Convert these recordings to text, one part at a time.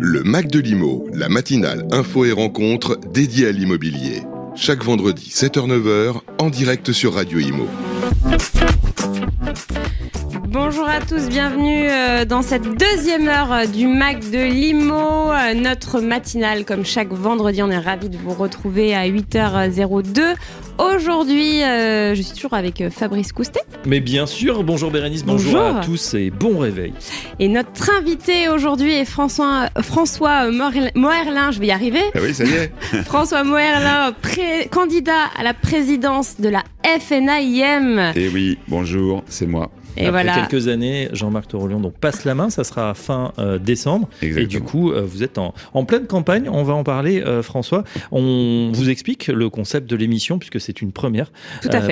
Le Mac de l'Imo, la matinale info et rencontre dédiée à l'immobilier. Chaque vendredi 7h-9h en direct sur Radio Imo. Bonjour à tous, bienvenue euh, dans cette deuxième heure euh, du Mac de Limo, euh, notre matinale comme chaque vendredi. On est ravis de vous retrouver à 8h02. Aujourd'hui, je suis toujours avec Fabrice Coustet. Mais bien sûr, bonjour Bérénice, bonjour, à tous et bon réveil. Et notre invité aujourd'hui est François, François Moerlin, je vais y arriver. Ah oui, ça y est. François Moerlin, candidat à la présidence de la FNAIM. Eh oui, bonjour, c'est moi. Et Après voilà. quelques années, Jean-Marc Torolion donc passe la main, ça sera fin euh, décembre. Et du coup, euh, vous êtes en, en, pleine campagne. On va en parler, euh, François. On vous explique le concept de l'émission puisque c'est une première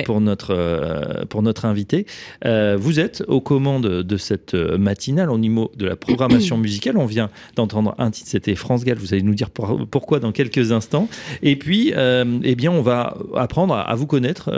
pour notre pour notre invité. vous êtes aux commandes de cette matinale au niveau de la programmation musicale. On vient d'entendre un titre, c'était France Gall. Vous allez nous dire pourquoi dans quelques instants. Et puis, eh bien, on va apprendre à, à vous connaître,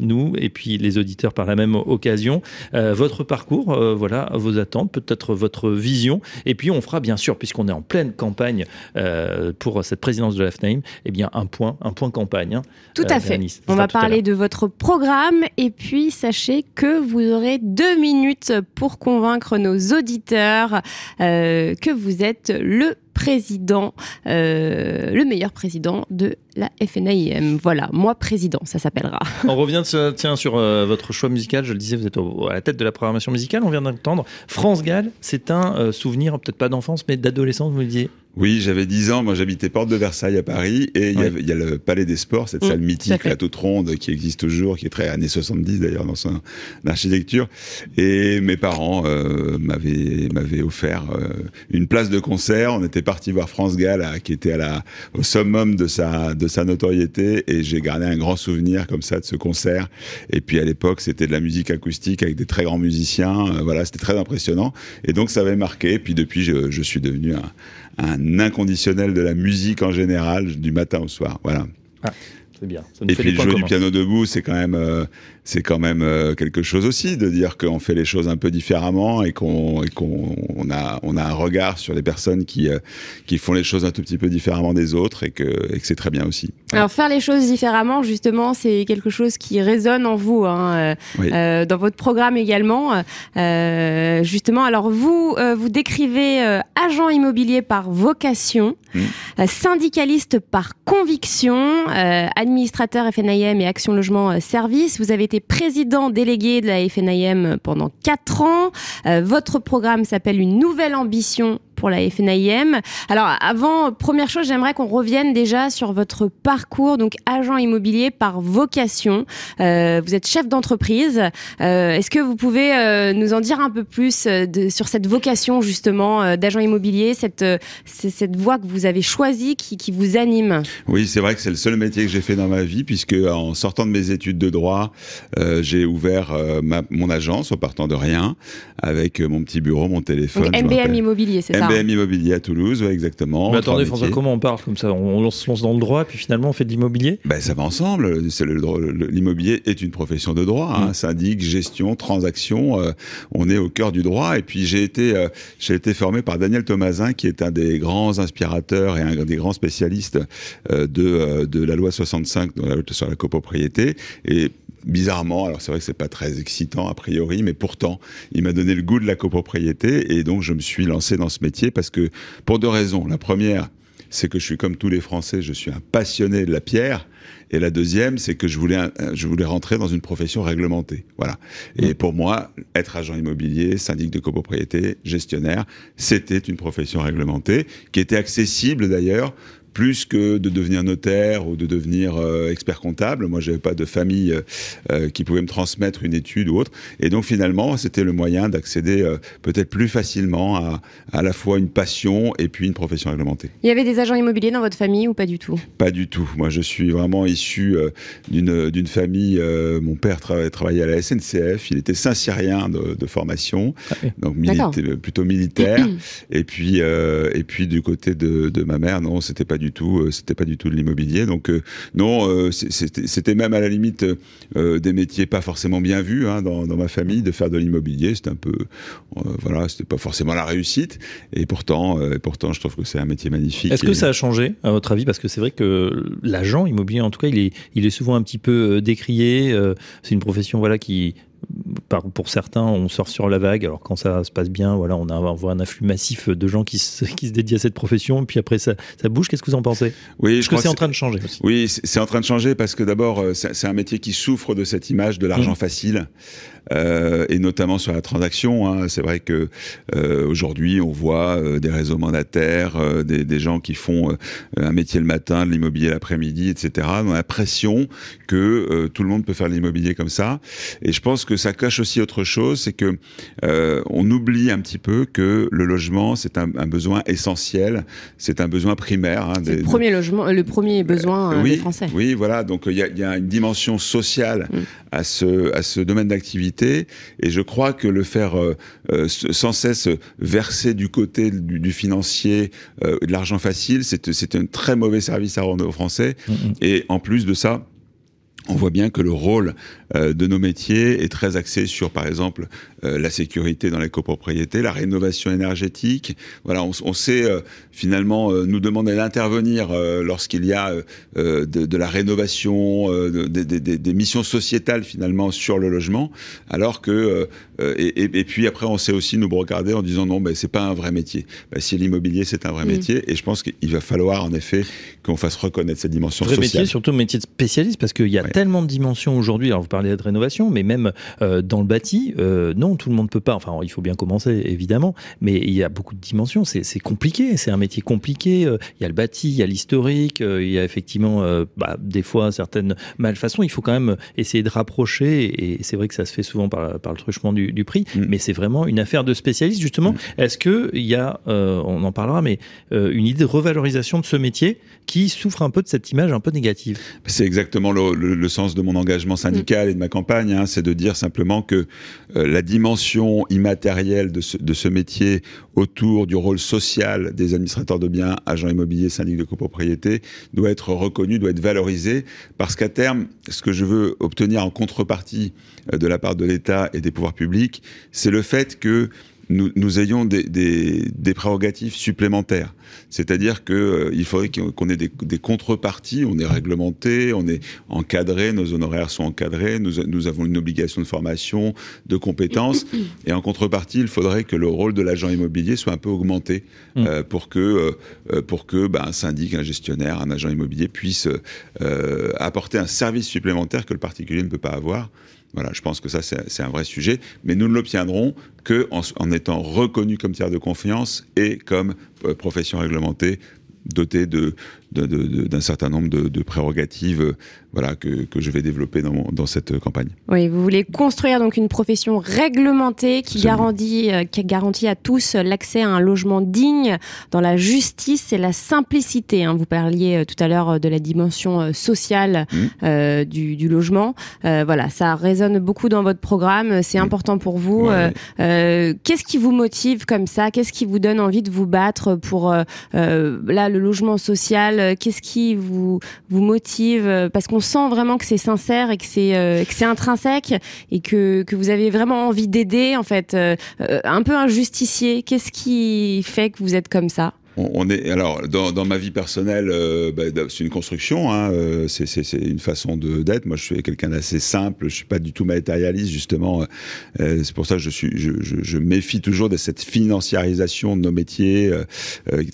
nous et puis les auditeurs par la même occasion. Euh, votre parcours, euh, voilà, vos attentes, peut-être votre vision. Et puis on fera bien sûr, puisqu'on est en pleine campagne euh, pour cette présidence de la FNAIM, eh bien un point, un point campagne. Hein. tout à fait. on va parler de votre programme et puis sachez que vous aurez deux minutes pour convaincre nos auditeurs que vous êtes le président, le meilleur président de la FNAIM. Voilà, moi président, ça s'appellera. On revient sur euh, votre choix musical. Je le disais, vous êtes à la tête de la programmation musicale. On vient d'entendre France Gall. C'est un euh, souvenir, peut-être pas d'enfance, mais d'adolescence, vous me disiez? Oui, j'avais 10 ans. Moi, j'habitais Porte de Versailles à Paris. Et il y, a le Palais des Sports, cette mmh, salle mythique, la toute ronde, qui existe toujours, qui est très années 70 d'ailleurs dans son architecture. Et mes parents euh, m'avaient offert euh, une place de concert. On était parti voir France Gall, qui était à la, au summum de sa, de sa notoriété. Et j'ai gardé un grand souvenir comme ça de ce concert. Et puis à l'époque, c'était de la musique acoustique avec des très grands musiciens. Euh, voilà, c'était très impressionnant. Et donc, ça avait marqué. Et puis depuis, je, je suis devenu un un inconditionnel de la musique en général, du matin au soir. Voilà. Ah, c'est bien. et puis jouer du piano debout, c'est quand même euh, c'est quand même euh, quelque chose aussi de dire qu'on fait les choses un peu différemment et qu'on qu'on a on a un regard sur les personnes qui euh, qui font les choses un tout petit peu différemment des autres et que, et que c'est très bien aussi. Alors faire les choses différemment, justement, c'est quelque chose qui résonne en vous, hein, euh, dans votre programme également. justement, alors vous vous décrivez agent immobilier par vocation, mmh. syndicaliste par conviction, administrateur FNIM et Action Logement Service. Vous avez président délégué de la FNIM pendant 4 ans. Euh, votre programme s'appelle Une nouvelle ambition pour la FNIM. Alors avant, première chose, j'aimerais qu'on revienne déjà sur votre parcours, donc agent immobilier par vocation. Euh, vous êtes chef d'entreprise. Euh, est-ce que vous pouvez euh, nous en dire un peu plus de, sur cette vocation justement d'agent immobilier, cette, cette voie que vous avez choisie qui, qui vous anime? Oui, c'est vrai que c'est le seul métier que j'ai fait dans ma vie, puisque en sortant de mes études de droit, j'ai ouvert ma, mon agence en partant de rien, avec mon petit bureau, mon téléphone. Donc, MBM Immobilier, c'est ça BM Immobilier à Toulouse, ouais, exactement. Mais attendez, François, comment on parle comme ça on, se lance dans le droit, puis finalement on fait de l'immobilier? Ben, Ça va ensemble. L'immobilier est une profession de droit. Hein. Mm. Syndic, gestion, transaction, euh, on est au cœur du droit. Et puis j'ai été, euh, j'ai été formé par Daniel Thomasin, qui est un des grands inspirateurs et un des grands spécialistes euh, de, de la loi 65 sur la copropriété. Et bizarrement, alors c'est vrai que c'est pas très excitant a priori, mais pourtant, il m'a donné le goût de la copropriété et donc je me suis lancé dans ce métier parce que pour deux raisons. La première, c'est que je suis comme tous les Français, je suis un passionné de la pierre. Et la deuxième, c'est que je voulais, je voulais rentrer dans une profession réglementée. Voilà. Et mmh. pour moi, être agent immobilier, syndic de copropriété, gestionnaire, c'était une profession réglementée qui était accessible d'ailleurs plus que de devenir notaire ou de devenir euh, expert comptable. Moi, j'avais pas de famille euh, euh, qui pouvait me transmettre une étude ou autre. Et donc, finalement, c'était le moyen d'accéder peut-être plus facilement à à la fois une passion et puis une profession réglementée. Il y avait des agents immobiliers dans votre famille ou pas du tout? Pas du tout. Moi, je suis vraiment issu d'une d'une famille. mon père travaillait à la SNCF. Il était saint-cyrien de, de, formation, ah donc plutôt militaire. et puis et puis du côté de, de ma mère, non, c'était pas du tout, c'était pas du tout de l'immobilier. Donc non, c'était même à la limite des métiers pas forcément bien vus hein, dans, dans, ma famille de faire de l'immobilier. C'était un peu, voilà, c'était pas forcément la réussite. Et pourtant, pourtant, je trouve que c'est un métier magnifique. Est-ce que ça a changé à votre avis? Parce que c'est vrai que l'agent immobilier, en tout cas, il est, il est souvent un petit peu décrié. c'est une profession voilà qui pour certains, on sort sur la vague. Alors quand ça se passe bien, voilà, on, a, on voit un afflux massif de gens qui se, qui se dédient à cette profession. Puis après, ça, ça bouge. Qu'est-ce que vous en pensez? Oui, je crois que c'est en train de changer. Aussi. Oui, c'est en train de changer parce que d'abord, euh, c'est un métier qui souffre de cette image de l'argent mmh. facile. Euh, et notamment sur la transaction. Hein. C'est vrai que euh, aujourd'hui, on voit euh, des réseaux mandataires, des, des, gens qui font un métier le matin, de l'immobilier l'après-midi, etc. On a l'impression que tout le monde peut faire de l'immobilier comme ça. Et je pense que ça cache aussi autre chose, c'est que on oublie un petit peu que le logement, c'est un, un, besoin essentiel, c'est un besoin primaire. Hein, des, le premier logement, le premier besoin oui, des Français. Oui, voilà. Donc il y a, y, a, une dimension sociale mm. à ce à ce domaine d'activité et je crois que le faire euh, euh, sans cesse verser du côté du, financier euh, de l'argent facile, c'est un très mauvais service à rendre aux Français. Et en plus de ça, on voit bien que le rôle euh, de nos métiers est très axé sur, par exemple, euh, la sécurité dans les copropriétés, la rénovation énergétique. Voilà, on, on sait euh, finalement nous demander d'intervenir lorsqu'il y a de, de, la rénovation, des de, de, missions sociétales finalement sur le logement, alors que et, et, puis après on sait aussi nous regarder en disant non, ben c'est pas un vrai métier. Ben, si l'immobilier c'est un vrai mmh. métier, et je pense qu'il va falloir en effet qu'on fasse reconnaître cette dimension vrai sociale. métier, surtout métier de spécialiste, parce qu'il y a tellement de dimensions aujourd'hui. Alors vous parlez de rénovation, mais même euh, dans le bâti, euh, non, tout le monde peut pas. Enfin, il faut bien commencer évidemment, mais il y a beaucoup de dimensions. C'est compliqué, c'est un métier compliqué. Euh, il y a le bâti, il y a l'historique, il y a effectivement bah, des fois certaines malfaçons. Il faut quand même essayer de rapprocher, et c'est vrai que ça se fait souvent par, par le truchement du, du prix, mm. mais c'est vraiment une affaire de spécialiste justement. Mm. Est-ce que il y a, on en parlera, mais une idée de revalorisation de ce métier qui souffre un peu de cette image un peu négative? C'est exactement le, le, le, sens de mon engagement syndical et de ma campagne, hein, c'est de dire simplement que euh, la dimension immatérielle de ce, de ce, métier autour du rôle social des administrateurs de biens, agents immobiliers, syndics de copropriété doit être reconnue, doit être valorisée, parce qu'à terme, ce que je veux obtenir en contrepartie euh, de la part de l'État et des pouvoirs publics, c'est le fait que nous, nous ayons des, des, des, prérogatives supplémentaires. C'est-à-dire que euh, faudrait qu'on ait des, des, contreparties, on est réglementé, on est encadré, nos honoraires sont encadrés, nous, nous avons une obligation de formation, de compétences, et en contrepartie, il faudrait que le rôle de l'agent immobilier soit un peu augmenté mmh. euh, pour que, euh, pour que bah, un syndic, un gestionnaire, un agent immobilier puisse euh, apporter un service supplémentaire que le particulier ne peut pas avoir. Voilà, je pense que ça, c'est un vrai sujet, mais nous ne l'obtiendrons qu'en en étant reconnus comme tiers de confiance et comme euh, profession réglementée dotée de, d'un certain nombre de, prérogatives euh, voilà, que, que, je vais développer dans, dans, cette campagne. Oui, vous voulez construire donc une profession réglementée qui garantit, euh, qui garantit à tous l'accès à un logement digne dans la justice et la simplicité. Hein. Vous parliez euh, tout à l'heure de la dimension sociale mmh. euh, du, du, logement. Euh, voilà, ça résonne beaucoup dans votre programme. C'est mmh. important pour vous. Ouais. Qu'est-ce qui vous motive comme ça? Qu'est-ce qui vous donne envie de vous battre pour là le logement social euh, qu'est-ce qui vous vous motive euh, Parce qu'on sent vraiment que c'est sincère et que c'est euh, que c'est intrinsèque et que que vous avez vraiment envie d'aider en fait, un peu un justicier. Qu'est-ce qui fait que vous êtes comme ça? On, est alors dans, ma vie personnelle, euh, bah, c'est une construction, hein, euh, c'est une façon d'être. Moi, je suis quelqu'un d'assez simple, je suis pas du tout matérialiste justement. Euh, c'est pour ça que je suis, je, je, méfie toujours de cette financiarisation de nos métiers,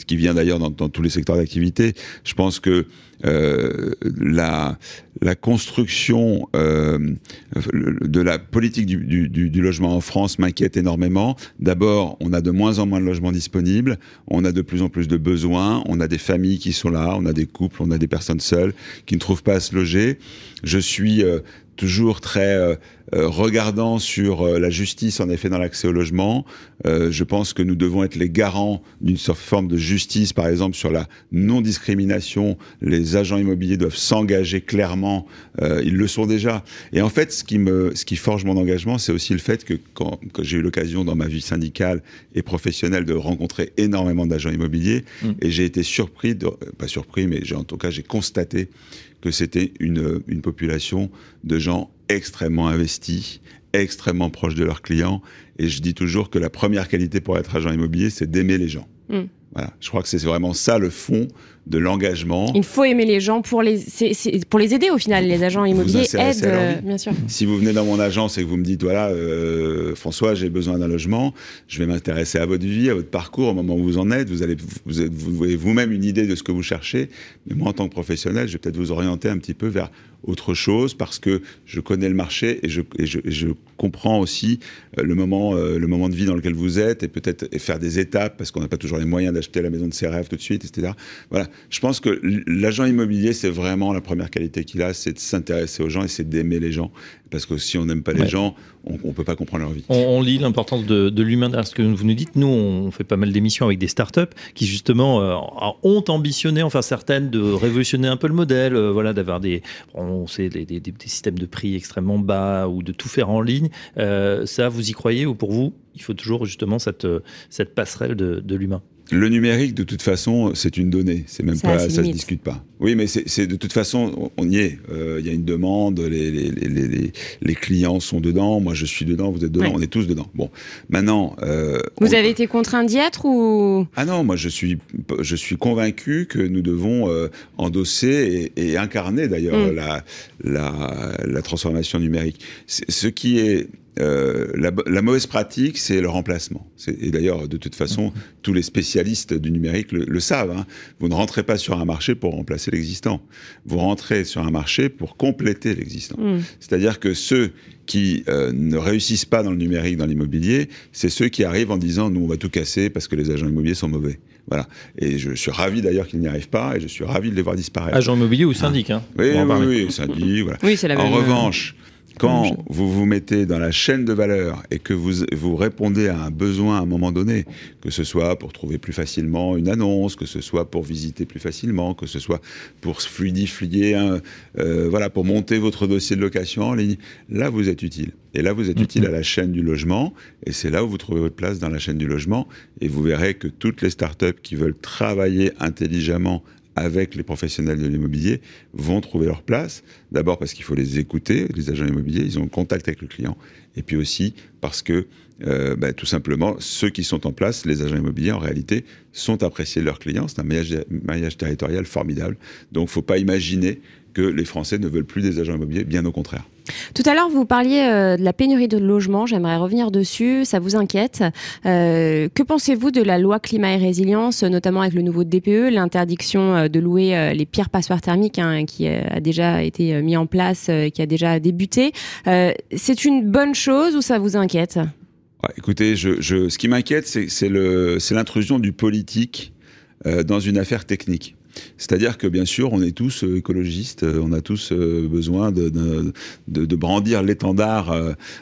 qui vient d'ailleurs dans, tous les secteurs d'activité. Je pense que la, la construction de la politique du, du, du logement en France m'inquiète énormément. D'abord, on a de moins en moins de logements disponibles, on a de plus en plus de besoins, on a des familles qui sont là, on a des couples, on a des personnes seules qui ne trouvent pas à se loger. Je suis euh, toujours très euh, euh, regardant sur euh, la justice en effet dans l'accès au logement. je pense que nous devons être les garants d'une forme de justice, par exemple sur la non-discrimination. Les agents immobiliers doivent s'engager clairement. ils le sont déjà. Et en fait, ce qui me, ce qui forge mon engagement, c'est aussi le fait que quand, j'ai eu l'occasion dans ma vie syndicale et professionnelle de rencontrer énormément d'agents immobiliers, mmh. et j'ai été surpris, de, pas surpris, mais en tout cas j'ai constaté que c'était une, une population de gens extrêmement investis, extrêmement proches de leurs clients. Et je dis toujours que la première qualité pour être agent immobilier, c'est d'aimer les gens. Mm. Voilà. Je crois que c'est vraiment ça le fond de l'engagement. Il faut aimer les gens pour les, pour les aider au final. Les agents immobiliers aident, euh, bien sûr. Si vous venez dans mon agence et que vous me dites, voilà, euh, François, j'ai besoin d'un logement, je vais m'intéresser à votre vie, à votre parcours, au moment où vous en êtes. Vous allez, vous, vous avez vous-même une idée de ce que vous cherchez. Mais moi, en tant que professionnel, je vais peut-être vous orienter un petit peu vers autre chose parce que je connais le marché et je, et je, je comprends aussi euh, le moment, le moment de vie dans lequel vous êtes et peut-être faire des étapes parce qu'on n'a pas toujours les moyens d'acheter la maison de ses rêves tout de suite, etc. Voilà je pense que l'agent immobilier, c'est vraiment la première qualité qu'il a, c'est de s'intéresser aux gens et c'est d'aimer les gens. Parce que si on n'aime pas les gens, on ne peut pas comprendre leur vie. On, lit l'importance de, de l'humain ce que vous nous dites. Nous, on fait pas mal d'émissions avec des startups qui, justement, euh, ont ambitionné, enfin certaines, de révolutionner un peu le modèle, euh, voilà, d'avoir des, on sait, des, des, systèmes de prix extrêmement bas ou de tout faire en ligne. Euh, ça, vous y croyez ou pour vous, il faut toujours justement cette, cette passerelle de, de l'humain? Le numérique, de toute façon, c'est une donnée. C'est même ça, pas, ça se discute pas. Oui, mais c'est de toute façon, on y est. Euh, il y a une demande, les, les, les, les, clients sont dedans. Moi, je suis dedans. Vous êtes dedans. On est tous dedans. Bon, maintenant. Euh, vous avez été contraint d'y être ou? Ah non, moi, je suis, je suis convaincu que nous devons euh, endosser et, et incarner d'ailleurs mm. la, la, la transformation numérique. Ce qui est euh, la, mauvaise pratique, c'est le remplacement. Et d'ailleurs, de toute façon, tous les spécialistes du numérique le, savent. Hein. Vous ne rentrez pas sur un marché pour remplacer l'existant. Vous rentrez sur un marché pour compléter l'existant. Mm. C'est-à-dire que ceux qui euh, ne réussissent pas dans le numérique, dans l'immobilier, c'est ceux qui arrivent en disant nous on va tout casser parce que les agents immobiliers sont mauvais. Voilà. Et je suis ravi d'ailleurs qu'ils n'y arrivent pas et je suis ravi de les voir disparaître. Agents immobiliers ou syndic, hein. Oui, oui, oui, syndic, voilà. Oui, c'est la même. En revanche, quand vous vous mettez dans la chaîne de valeur et que vous, vous répondez à un besoin à un moment donné, que ce soit pour trouver plus facilement une annonce, que ce soit pour visiter plus facilement, que ce soit pour fluidifier, euh, voilà, pour monter votre dossier de location en ligne, là vous êtes utile. Et là vous êtes utile à la chaîne du logement, et c'est là où vous trouvez votre place dans la chaîne du logement, et vous verrez que toutes les startups qui veulent travailler intelligemment avec les professionnels de l'immobilier vont trouver leur place. D'abord parce qu'il faut les écouter, les agents immobiliers, ils ont contact avec le client. Et puis aussi parce que, euh, bah, tout simplement, ceux qui sont en place, les agents immobiliers, en réalité, sont appréciés de leurs clients. C'est un maillage, territorial formidable. Donc, il ne faut pas imaginer que les Français ne veulent plus des agents immobiliers, bien au contraire. Tout à l'heure, vous parliez euh, de la pénurie de logements. J'aimerais revenir dessus. Ça vous inquiète. Euh, que pensez-vous de la loi climat et résilience, notamment avec le nouveau DPE, l'interdiction euh, de louer les pires passoires thermiques hein, qui a déjà été mis en place, qui a déjà débuté? C'est une bonne chose ou ça vous inquiète? Écoutez, je, ce qui m'inquiète, c'est l'intrusion du politique dans une affaire technique. C'est-à-dire que bien sûr, on est tous euh, écologistes, euh, on a tous euh, besoin de, brandir l'étendard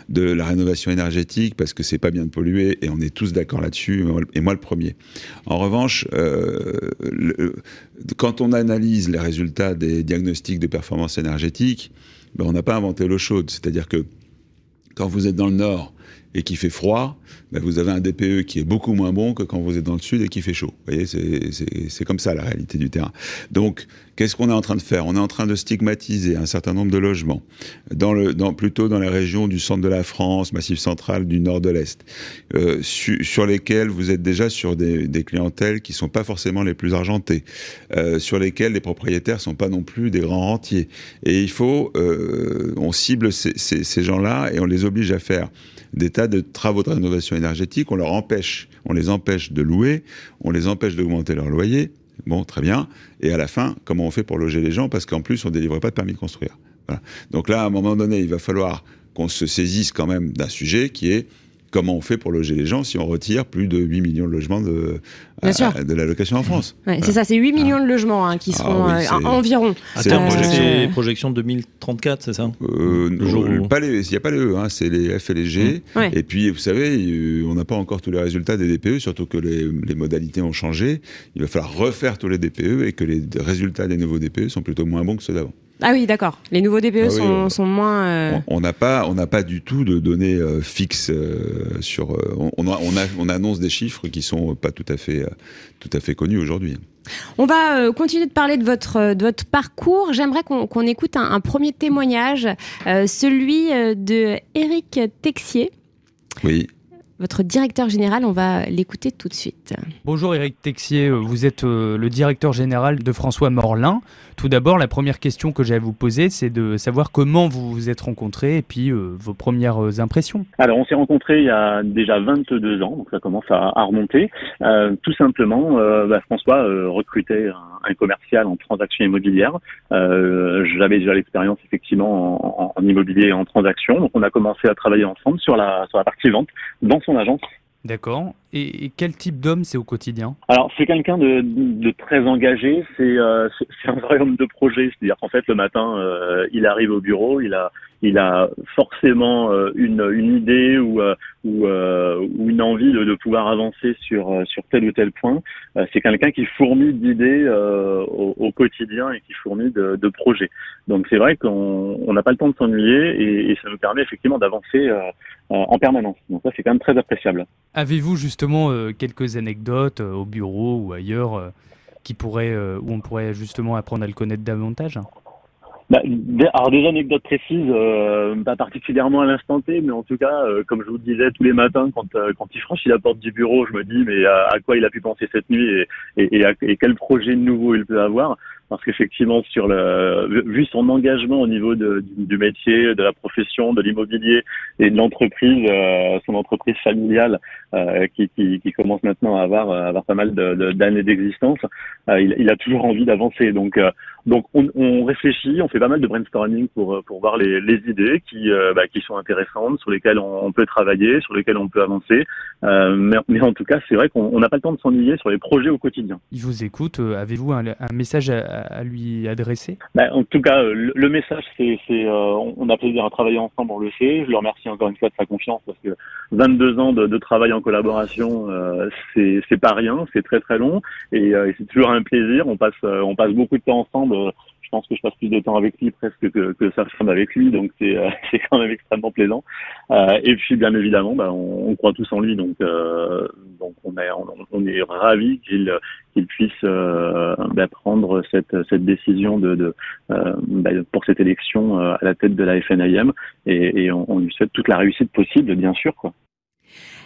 de la rénovation énergétique parce que c'est pas bien de polluer et on est tous d'accord là-dessus, et moi le premier. En revanche, quand on analyse les résultats des diagnostics de performance énergétique, ben, on n'a pas inventé l'eau chaude. C'est-à-dire que quand vous êtes dans le nord et qu'il fait froid, ben vous avez un DPE qui est beaucoup moins bon que quand vous êtes dans le sud et qu'il fait chaud. Vous voyez, c'est comme ça la réalité du terrain. Donc, qu'est-ce qu'on est en train de faire? On est en train de stigmatiser un certain nombre de logements, plutôt dans les régions du centre de la France, Massif central, du nord de l'Est, euh, sur lesquels vous êtes déjà sur des, clientèles qui sont pas forcément les plus argentées, euh, sur lesquels les propriétaires sont pas non plus des grands rentiers. Et il faut, euh, on cible ces gens-là et on les oblige à faire des tas de travaux de rénovation énergétique, on leur empêche, on les empêche de louer, on les empêche d'augmenter leur loyer. Bon, très bien. Et à la fin, comment on fait pour loger les gens? Parce qu'en plus, on ne délivre pas de permis de construire. Donc là, à un moment donné, il va falloir qu'on se saisisse quand même d'un sujet qui est comment on fait pour loger les gens si on retire plus de 8 millions de logements de, de la location en France? C'est ça, c'est 8 millions de logements hein, qui ah seront euh, environ. C'est euh, projection, 2034, c'est ça? Euh, Il n'y a pas les E, hein, c'est les F et les G. Mmh. Et puis, vous savez, on n'a pas encore tous les résultats des DPE, surtout que les, les, modalités ont changé. Il va falloir refaire tous les DPE et que les résultats des nouveaux DPE sont plutôt moins bons que ceux d'avant. Ah oui, d'accord. Les nouveaux DPE ah sont, moins. Euh, on n'a pas, on n'a pas du tout de données euh, fixes euh, sur. on, on, on, annonce des chiffres qui sont pas tout à fait, tout à fait connus aujourd'hui. On va continuer de parler de votre, de votre parcours. J'aimerais qu'on écoute un, un, premier témoignage, celui de Eric Texier. Oui votre directeur général. On va l'écouter tout de suite. Bonjour Eric Texier, vous êtes euh, le directeur général de François Morlin. Tout d'abord, la première question que j'ai à vous poser, c'est de savoir comment vous vous êtes rencontrés et puis euh, vos premières euh, impressions. Alors, on s'est rencontrés il y a déjà 22 ans, donc ça commence à, remonter. tout simplement, bah, François recrutait un, commercial en transaction immobilière. J'avais déjà l'expérience effectivement en, immobilier et en transaction, donc on a commencé à travailler ensemble sur la, sur la partie vente dans son agence. D'accord. Et, quel type d'homme c'est au quotidien? Alors c'est quelqu'un de, de, très engagé. C'est euh, un vrai homme de projet. C'est-à-dire qu'en fait le matin euh, il arrive au bureau, il a il a forcément euh, une, une idée ou, ou, ou une envie de, de, pouvoir avancer sur sur tel ou tel point. c'est quelqu'un qui fourmille d'idées au, au, quotidien et qui fourmille de, de projets. Donc c'est vrai qu'on n'a pas le temps de s'ennuyer et, et, ça nous permet effectivement d'avancer en permanence. Donc ça c'est quand même très appréciable. Avez-vous justement euh, quelques anecdotes euh, au bureau ou ailleurs euh, qui pourraient, où on pourrait justement apprendre à le connaître davantage? Bah, alors des anecdotes précises, pas particulièrement à l'instant T, mais en tout cas, comme je vous le disais tous les matins, quand quand il franchit la porte du bureau, je me dis mais à, quoi il a pu penser cette nuit et, et, et, et quel projet nouveau il peut avoir? Parce qu'effectivement, sur le, vu son engagement au niveau de, du, métier, de la profession, de l'immobilier et de l'entreprise, euh, son entreprise familiale euh, qui, qui, qui, commence maintenant à avoir, à avoir pas mal d'années d'existence, euh, il, a toujours envie d'avancer. Donc, euh, donc on, on, réfléchit, on fait pas mal de brainstorming pour, pour voir les, les idées qui, bah, qui sont intéressantes, sur lesquelles on, peut travailler, sur lesquelles on peut avancer. Mais, mais, en tout cas, c'est vrai qu'on n'a pas le temps de s'ennuyer sur les projets au quotidien. Il vous écoute. Avez-vous un, un message à à lui adresser bah, En tout cas, le, message, c'est euh, on a plaisir à travailler ensemble, on le sait. Je le remercie encore une fois de sa confiance parce que 22 ans de, travail en collaboration, euh, c'est pas rien, c'est très très long et, euh, et c'est toujours un plaisir. On passe, euh, on passe beaucoup de temps ensemble je pense que je passe plus de temps avec lui presque que, que sa femme avec lui, donc c'est euh, c'est quand même extrêmement plaisant. Euh, et puis bien évidemment, bah, on, on, croit tous en lui, donc euh, donc on est on, est ravi qu'il qu'il puisse euh, bah, prendre cette cette décision de, de euh, bah, pour cette élection à la tête de la FNIM et, et on, on, lui souhaite toute la réussite possible, bien sûr quoi.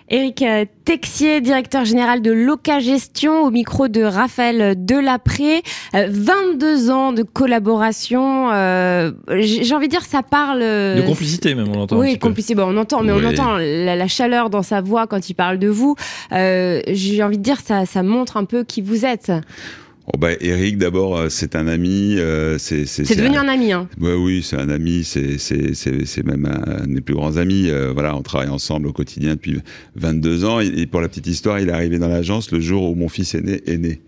Eric Texier, directeur général de Loca Gestion, au micro de Raphaël Delapré. 22 euh, ans de collaboration. Euh, j'ai envie de dire, ça parle. De complicité, même, on entend. Oui, complicité. Bon, on entend, mais on entend la, chaleur dans sa voix quand il parle de vous. Euh, j'ai envie de dire, ça, ça montre un peu qui vous êtes. Oh bah, Eric, d'abord, euh, c'est un ami. Euh, c'est devenu un, ami. Hein. Ouais, oui, c'est un ami. C'est même un, des plus grands amis. Euh, voilà, on travaille ensemble au quotidien depuis 22 ans. Et, pour la petite histoire, il est arrivé dans l'agence le jour où mon fils aîné est né.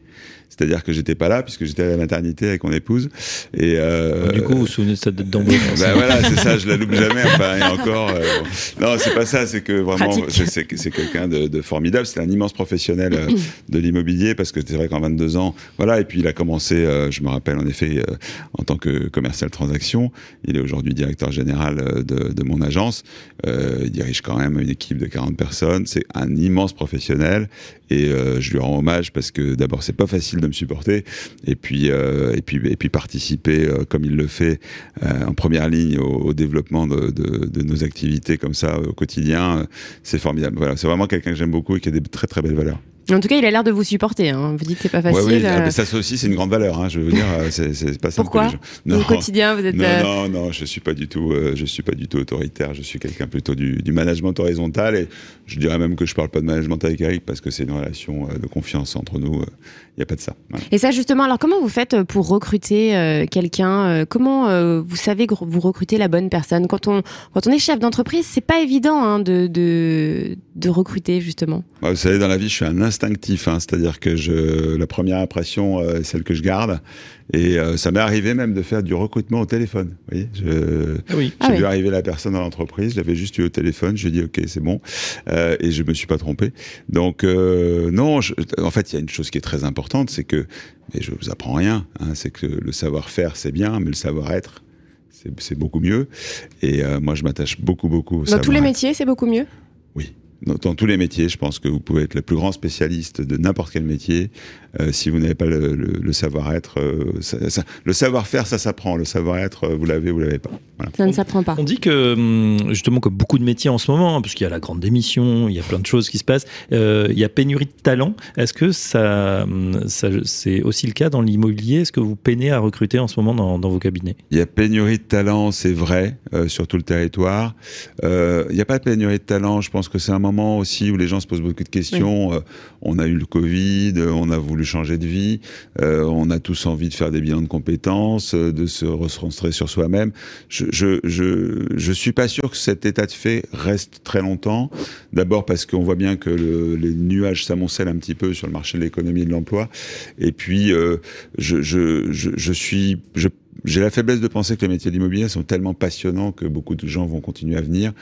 C'est-à-dire que j'étais pas là puisque j'étais à la maternité avec mon épouse. Et euh, du coup, vous vous souvenez de cette date d'embauche Ben voilà, c'est ça, je la loupe jamais. Enfin, et encore. Euh, non, c'est pas ça. C'est que vraiment, c'est quelqu'un de, de, formidable. C'est un immense professionnel euh, de l'immobilier parce que c'est vrai qu'en 22 ans, voilà. Et puis il a commencé, euh, je me rappelle en effet, en tant que commercial transaction. Il est aujourd'hui directeur général de, de mon agence. il dirige quand même une équipe de 40 personnes. C'est un immense professionnel et je lui rends hommage parce que d'abord, c'est pas facile de me supporter et puis euh, et puis et puis participer euh, comme il le fait euh, en première ligne au, développement de, nos activités comme ça au quotidien. C'est formidable. Voilà c'est vraiment quelqu'un que j'aime beaucoup et qui a des très très belles valeurs En tout cas, il a l'air de vous supporter. Hein. Vous dites que c'est pas facile. oui, ah, ça aussi, c'est une grande valeur. Hein. Je veux dire, c'est pas ça. Pourquoi non. Au quotidien, vous êtes. Non, non, non, je suis pas du tout. je suis pas du tout autoritaire. Je suis quelqu'un plutôt du, du, management horizontal et je dirais même que je parle pas de management avec Eric parce que c'est une relation de confiance entre nous il n'y a pas de ça. Et ça, justement, alors comment vous faites euh, pour recruter euh, quelqu'un euh, Comment vous savez que vous recrutez la bonne personne? Quand on, quand on est chef d'entreprise, c'est pas évident hein, de, de, de, recruter, justement. Bah, vous savez, dans la vie, je suis un instinctif, hein, c'est-à-dire que je, la première impression est celle que je garde. Et ça m'est arrivé même de faire du recrutement au téléphone. Vous voyez je, ah oui. J'ai ah vu arriver la personne dans l'entreprise, je l'avais juste eu au téléphone, je lui ai dit ok, c'est bon. et je me suis pas trompé. Donc, non, en fait, il y a une chose qui est très importante c'est que, et je vous apprends rien, hein, c'est que le savoir-faire c'est bien, mais le savoir-être c'est beaucoup mieux. Et euh, moi je m'attache beaucoup beaucoup. Au Dans tous les métiers, c'est beaucoup mieux? Dans, tous les métiers, je pense que vous pouvez être le plus grand spécialiste de n'importe quel métier. Euh, si vous n'avez pas le, savoir-être, euh, le savoir-faire, ça s'apprend. Le savoir-être, euh, vous l'avez, vous l'avez pas. Ça ne s'apprend pas. On dit que, hum, justement, comme beaucoup de métiers en ce moment, hein, puisqu'il y a la grande démission, il y a plein de choses qui se passent, il y a pénurie de talent. Est-ce que ça, hum, ça c'est aussi le cas dans l'immobilier? Est-ce que vous peinez à recruter en ce moment dans, dans vos cabinets? Il y a pénurie de talent, c'est vrai, sur tout le territoire. il n'y a pas de pénurie de talent. Je pense que c'est un moment aussi où les gens se posent beaucoup de questions. Euh, on a eu le Covid, on a voulu changer de vie, euh, on a tous envie de faire des bilans de compétences, euh, de se recentrer sur soi-même. Je, je, je, je, suis pas sûr que cet état de fait reste très longtemps. D'abord parce qu'on voit bien que le, les nuages s'amoncellent un petit peu sur le marché de l'économie et de l'emploi. Et puis, je, je, je, je suis, j'ai la faiblesse de penser que les métiers d'immobilier sont tellement passionnants que beaucoup de gens vont continuer à venir.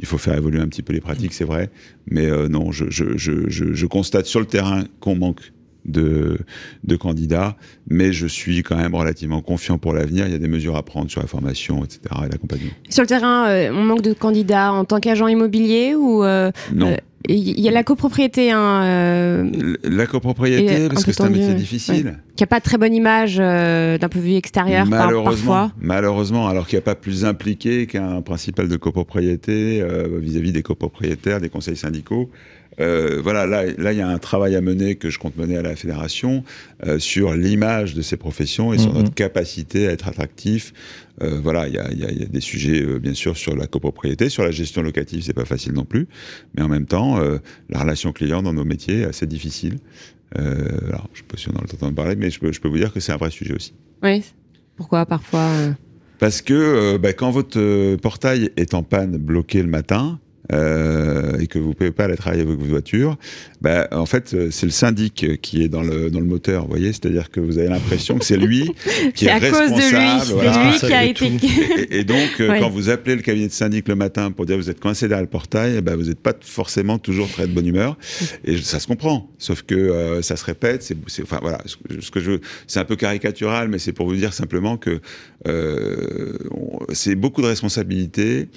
Il faut faire évoluer un petit peu les pratiques, c'est vrai. Mais euh, non, je, constate sur le terrain qu'on manque de, de candidats, mais je suis quand même relativement confiant pour l'avenir. Il y a des mesures à prendre sur la formation, etc. et l'accompagnement. Sur le terrain, euh, on manque de candidats en tant qu'agent immobilier ou euh, Non. Il y a la copropriété. Hein, euh, la copropriété, parce que c'est un métier difficile. Qui n'a pas de très bonne image euh, d'un point de vue extérieur malheureusement, parfois. Malheureusement, alors qu'il n'y a pas plus impliqué qu'un principal de copropriété euh, vis-à-vis des copropriétaires, des conseils syndicaux. Euh, voilà, là, là, il y a un travail à mener que je compte mener à la fédération euh, sur l'image de ces professions et sur mhm. notre capacité à être attractif. Euh, voilà, il y a, y a, des sujets, bien sûr, sur la copropriété, sur la gestion locative, c'est pas facile non plus, mais en même temps, la relation client dans nos métiers est assez difficile. alors, je sais pas si on a le temps d'en parler, mais je peux, je peux vous dire que c'est un vrai sujet aussi. Oui. Pourquoi parfois Parce que bah, quand votre portail est en panne, bloqué le matin, euh, et que vous pouvez pas aller travailler avec vos voitures, bah, en fait, euh, c'est le syndic qui est dans le, dans le moteur, vous voyez C'est-à-dire que vous avez l'impression que c'est lui qui est, à responsable. Cause de lui, c'est lui qui a été... Et, donc, euh, quand vous appelez le cabinet de syndic le matin pour dire que vous êtes coincé derrière le portail, bah, vous n'êtes pas forcément toujours très de bonne humeur. Et ça se comprend. Sauf que euh, ça se répète. C'est, enfin, voilà, ce que je c'est un peu caricatural, mais c'est pour vous dire simplement que euh, c'est beaucoup de responsabilités.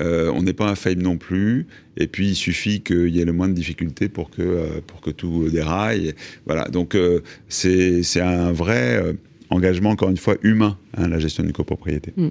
Euh, on n'est pas infaillible non plus. Et puis, il suffit qu'il y ait le moins de difficultés pour que, euh, pour que tout déraille. Voilà. Donc, euh, c'est un vrai engagement, encore une fois, humain, hein, la gestion d'une copropriété. Mm.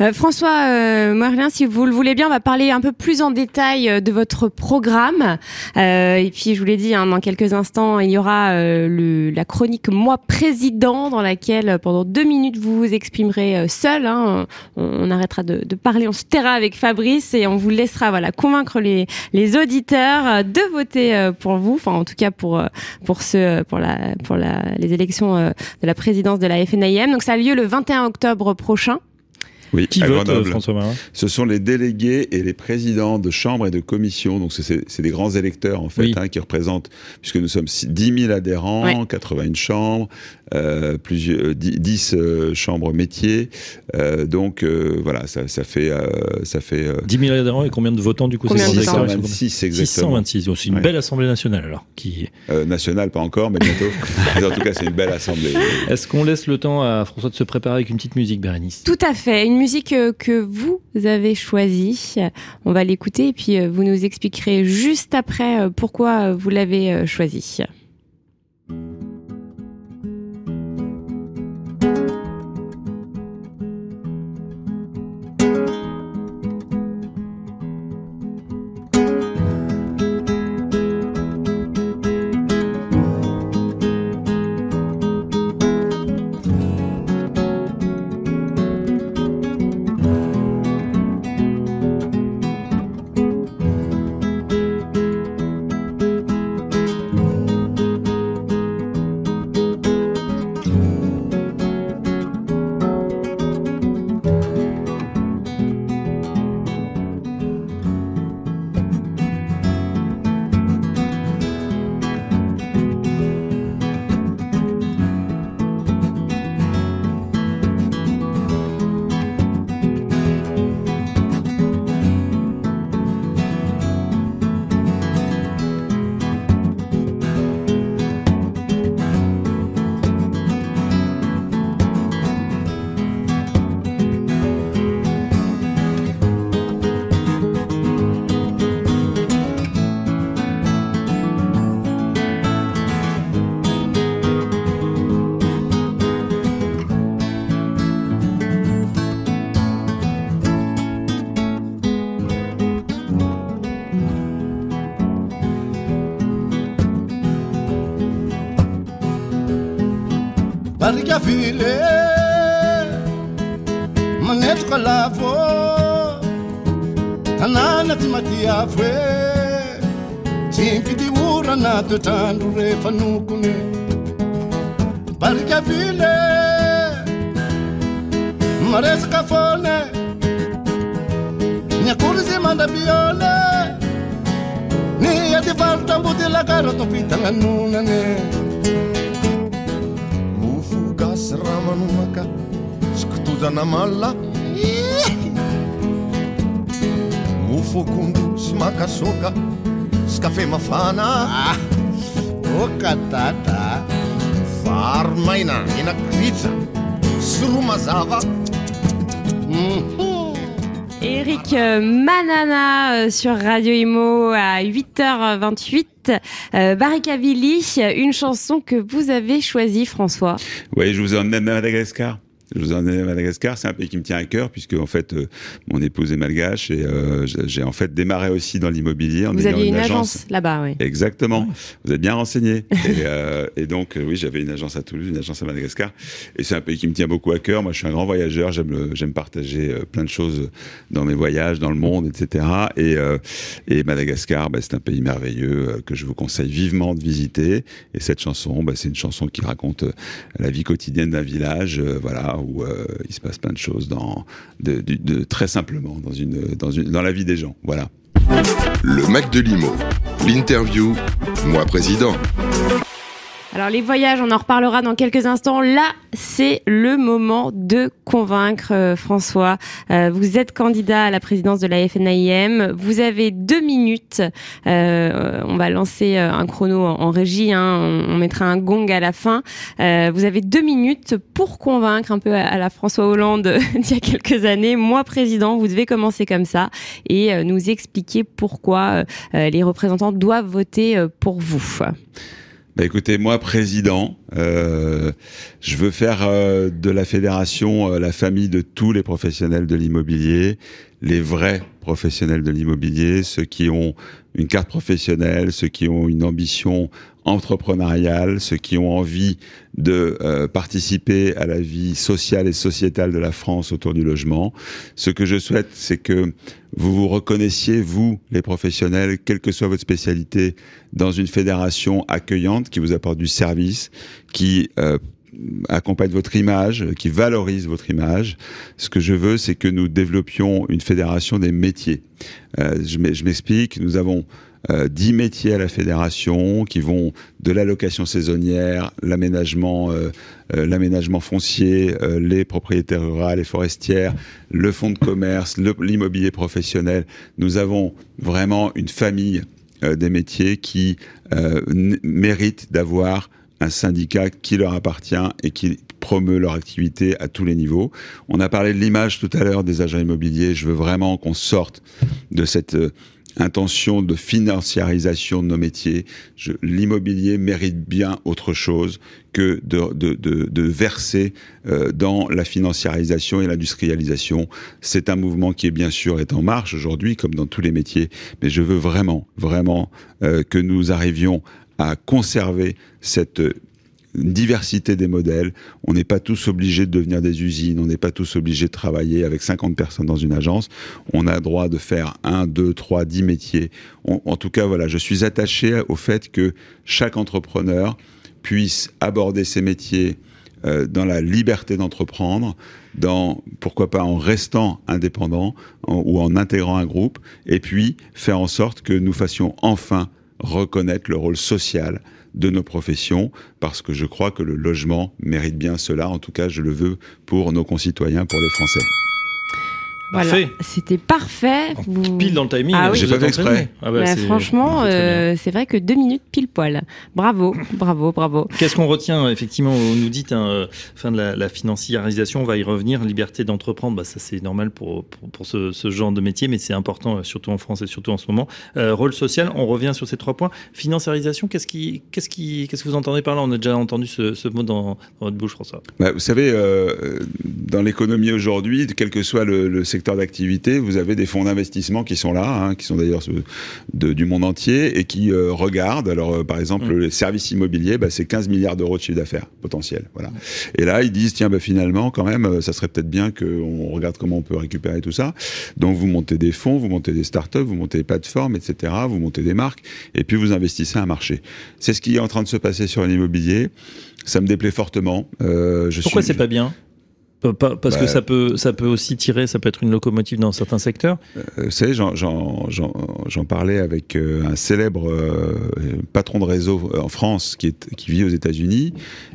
Euh, François euh, si vous le voulez bien, on va parler un peu plus en détail euh, de votre programme. Euh, et puis, je vous l'ai dit, hein, dans quelques instants, il y aura le, la chronique Moi Président, dans laquelle, pendant deux minutes, vous vous exprimerez seul. Hein. On, arrêtera de, de, parler, on se taira avec Fabrice et on vous laissera voilà, convaincre les, les auditeurs de voter pour vous, enfin, en tout cas pour, pour, ce, pour, la, pour la, les élections de la présidence de la FNIM. Donc ça a lieu le 21 octobre prochain. Oui, qui vote, euh, François Marin? Ce sont les délégués et les présidents de chambres et de commissions. Donc, c'est des grands électeurs, en fait, hein, qui représentent, puisque nous sommes 10 000 adhérents, 81 chambres, euh, plusieurs, 10 euh, chambres métiers. donc, voilà, ça, ça, fait. ça fait 10 000 adhérents et combien de votants, du coup 626, exactement. 626, c'est une belle assemblée nationale, alors. Qui... nationale, pas encore, mais bientôt. en tout cas, c'est une belle assemblée. Est-ce qu'on laisse le temps à François de se préparer avec une petite musique, Bérénice? Tout à fait. Une musique euh, que vous avez choisie. On va l'écouter et puis euh, vous nous expliquerez juste après euh, pourquoi vous l'avez choisie. vile manetroka lavo tanàna ty matiavo e tsy mfity orana toetrandro rehefa nokony. Barika vile maresaka fone ny akory zy mandabiole ny aty farotamboty lakara tompitagnanonane mofo raha manomaka sy kotozana malla mofo akondo sy makasoka sy kafe mafana oka dada varo maina enakritsa sy ro mazava mhm. Eric Manana euh, sur Radio Imo à 8h28. Euh, Barikavilli, une chanson que vous avez choisie, François. Oui, je vous emmène à Madagascar. Je vous en ai à Madagascar, c'est un pays qui me tient à cœur puisque en fait euh, mon épouse est malgache et euh, j'ai en fait démarré aussi dans l'immobilier. Vous aviez une, agence, là-bas, oui. Exactement. Vous êtes bien renseigné. et, euh, et, donc oui, j'avais une agence à Toulouse, une agence à Madagascar et c'est un pays qui me tient beaucoup à cœur. Moi, je suis un grand voyageur, j'aime j'aime partager plein de choses dans mes voyages, dans le monde, etc. Et, et Madagascar, bah, c'est un pays merveilleux que je vous conseille vivement de visiter. Et cette chanson, bah, c'est une chanson qui raconte la vie quotidienne d'un village, voilà où euh, il se passe plein de choses dans, de, très simplement dans, une, dans, une, dans la vie des gens. Voilà. Le Mac de Limo, l'interview, moi président. Alors les voyages, on en reparlera dans quelques instants. Là, c'est le moment de convaincre euh, François. Euh, vous êtes candidat à la présidence de la FNIM. Vous avez deux minutes. Euh, on va lancer euh, un chrono en, régie. Hein. On, mettra un gong à la fin. Euh, vous avez deux minutes pour convaincre un peu à, à la François Hollande d'il y a quelques années. Moi, président, vous devez commencer comme ça et nous expliquer pourquoi les représentants doivent voter pour vous. Bah écoutez, moi, président, euh, je veux faire euh, de la fédération euh, la famille de tous les professionnels de l'immobilier, les vrais professionnels de l'immobilier, ceux qui ont une carte professionnelle, ceux qui ont une ambition entrepreneuriale, ceux qui ont envie de euh, participer à la vie sociale et sociétale de la France autour du logement. Ce que je souhaite, c'est que vous vous reconnaissiez, vous, les professionnels, quelle que soit votre spécialité, dans une fédération accueillante qui vous apporte du service, qui euh, accompagne votre image, qui valorise votre image. Ce que je veux, c'est que nous développions une fédération des métiers. Euh, je m'explique, nous avons euh, 10 métiers à la fédération qui vont de l'allocation saisonnière, l'aménagement, euh, euh, l'aménagement foncier, euh, les propriétés rurales et forestières, le fonds de commerce, l'immobilier professionnel. Nous avons vraiment une famille euh, des métiers qui méritent d'avoir un syndicat qui leur appartient et qui promeut leur activité à tous les niveaux. On a parlé de l'image tout à l'heure des agents immobiliers. Je veux vraiment qu'on sorte de cette euh, intention de financiarisation de nos métiers. L'immobilier mérite bien autre chose que de, verser euh, dans la financiarisation et l'industrialisation. C'est un mouvement qui est bien sûr est en marche aujourd'hui, comme dans tous les métiers, mais je veux vraiment, vraiment euh, que nous arrivions à conserver cette diversité des modèles. On n'est pas tous obligés de devenir des usines, on n'est pas tous obligés de travailler avec 50 personnes dans une agence. On a droit de faire un, deux, trois, dix métiers. On, en tout cas, voilà, je suis attaché au fait que chaque entrepreneur puisse aborder ses métiers euh, dans la liberté d'entreprendre, dans pourquoi pas en restant indépendant en, ou en intégrant un groupe, et puis faire en sorte que nous fassions enfin reconnaître le rôle social de nos professions, parce que je crois que le logement mérite bien cela. En tout cas, je le veux pour nos concitoyens, pour les Français. Voilà, c'était parfait. Vous... Pile dans le timing. Ah oui. J'ai pas fait exprès. Ah bah, bah, franchement, euh, c'est vrai que deux minutes pile poil. Bravo, bravo, bravo. Qu'est-ce qu'on retient effectivement On nous dit, hein, euh, fin de la, la, financiarisation, on va y revenir. Liberté d'entreprendre, bah, ça c'est normal pour pour, pour ce, ce, genre de métier, mais c'est important euh, surtout en France et surtout en ce moment. Euh, rôle social, on revient sur ces trois points. Financiarisation, qu'est-ce qui, qu'est-ce qui, qu'est-ce que vous entendez par là? On a déjà entendu ce, ce mot dans, dans, votre bouche, François. Bah, vous savez, euh, dans l'économie aujourd'hui, quel que soit le, le secteur secteur d'activité, vous avez des fonds d'investissement qui sont là, hein, qui sont d'ailleurs du monde entier et qui euh, regardent. Alors, euh, par exemple, mm. les services immobiliers, bah, c'est 15 milliards d'euros de chiffre d'affaires potentiel. Voilà. Et là, ils disent, tiens, bah, finalement, quand même, ça serait peut-être bien qu'on regarde comment on peut récupérer tout ça. Donc, vous montez des fonds, vous montez des startups, vous montez des plateformes, etc. Vous montez des marques et puis vous investissez un marché. C'est ce qui est en train de se passer sur l'immobilier. Ça me déplaît fortement. Euh, je Pourquoi c'est pas bien? Parce que bah, ça peut, ça peut aussi tirer, ça peut être une locomotive dans certains secteurs. Euh, vous savez, j'en parlais avec euh, un célèbre euh, patron de réseau en France qui, est, qui vit aux États-Unis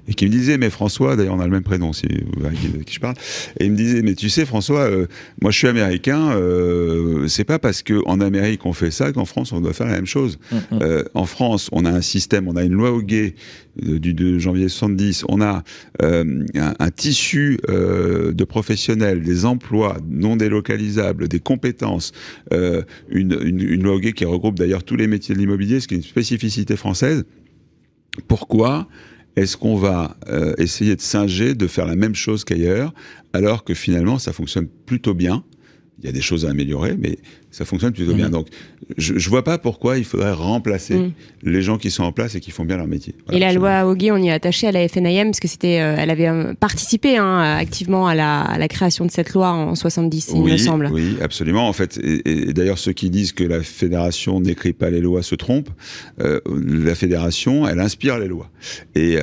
et qui me disait, mais François, d'ailleurs on a le même prénom, si vous voyez de qui je parle, et il me disait, mais tu sais François, moi je suis américain, c'est pas parce qu'en Amérique on fait ça qu'en France on doit faire la même chose. Mm, mm. en France, on a un système, on a une loi au gay du 2 janvier 70, on a un, un, tissu euh, de professionnels, des emplois non délocalisables, des compétences, euh, une, une, qui regroupe d'ailleurs tous les métiers de l'immobilier, ce qui est une spécificité française. Pourquoi est-ce qu'on va euh, essayer de singer, de faire la même chose qu'ailleurs, alors que finalement ça fonctionne plutôt bien il y a des choses à améliorer, mais ça fonctionne plutôt bien. Mhm. Donc, je ne vois pas pourquoi il faudrait remplacer mhm. les gens qui sont en place et qui font bien leur métier. et la loi Hoguet, on y est attaché à la FNIM, parce que c'était, euh, elle avait euh, participé hein, activement à la, création de cette loi en 70, il me semble. Oui, absolument. En fait, et, d'ailleurs, ceux qui disent que la fédération n'écrit pas les lois se trompent. Euh, la fédération, elle inspire les lois. Et,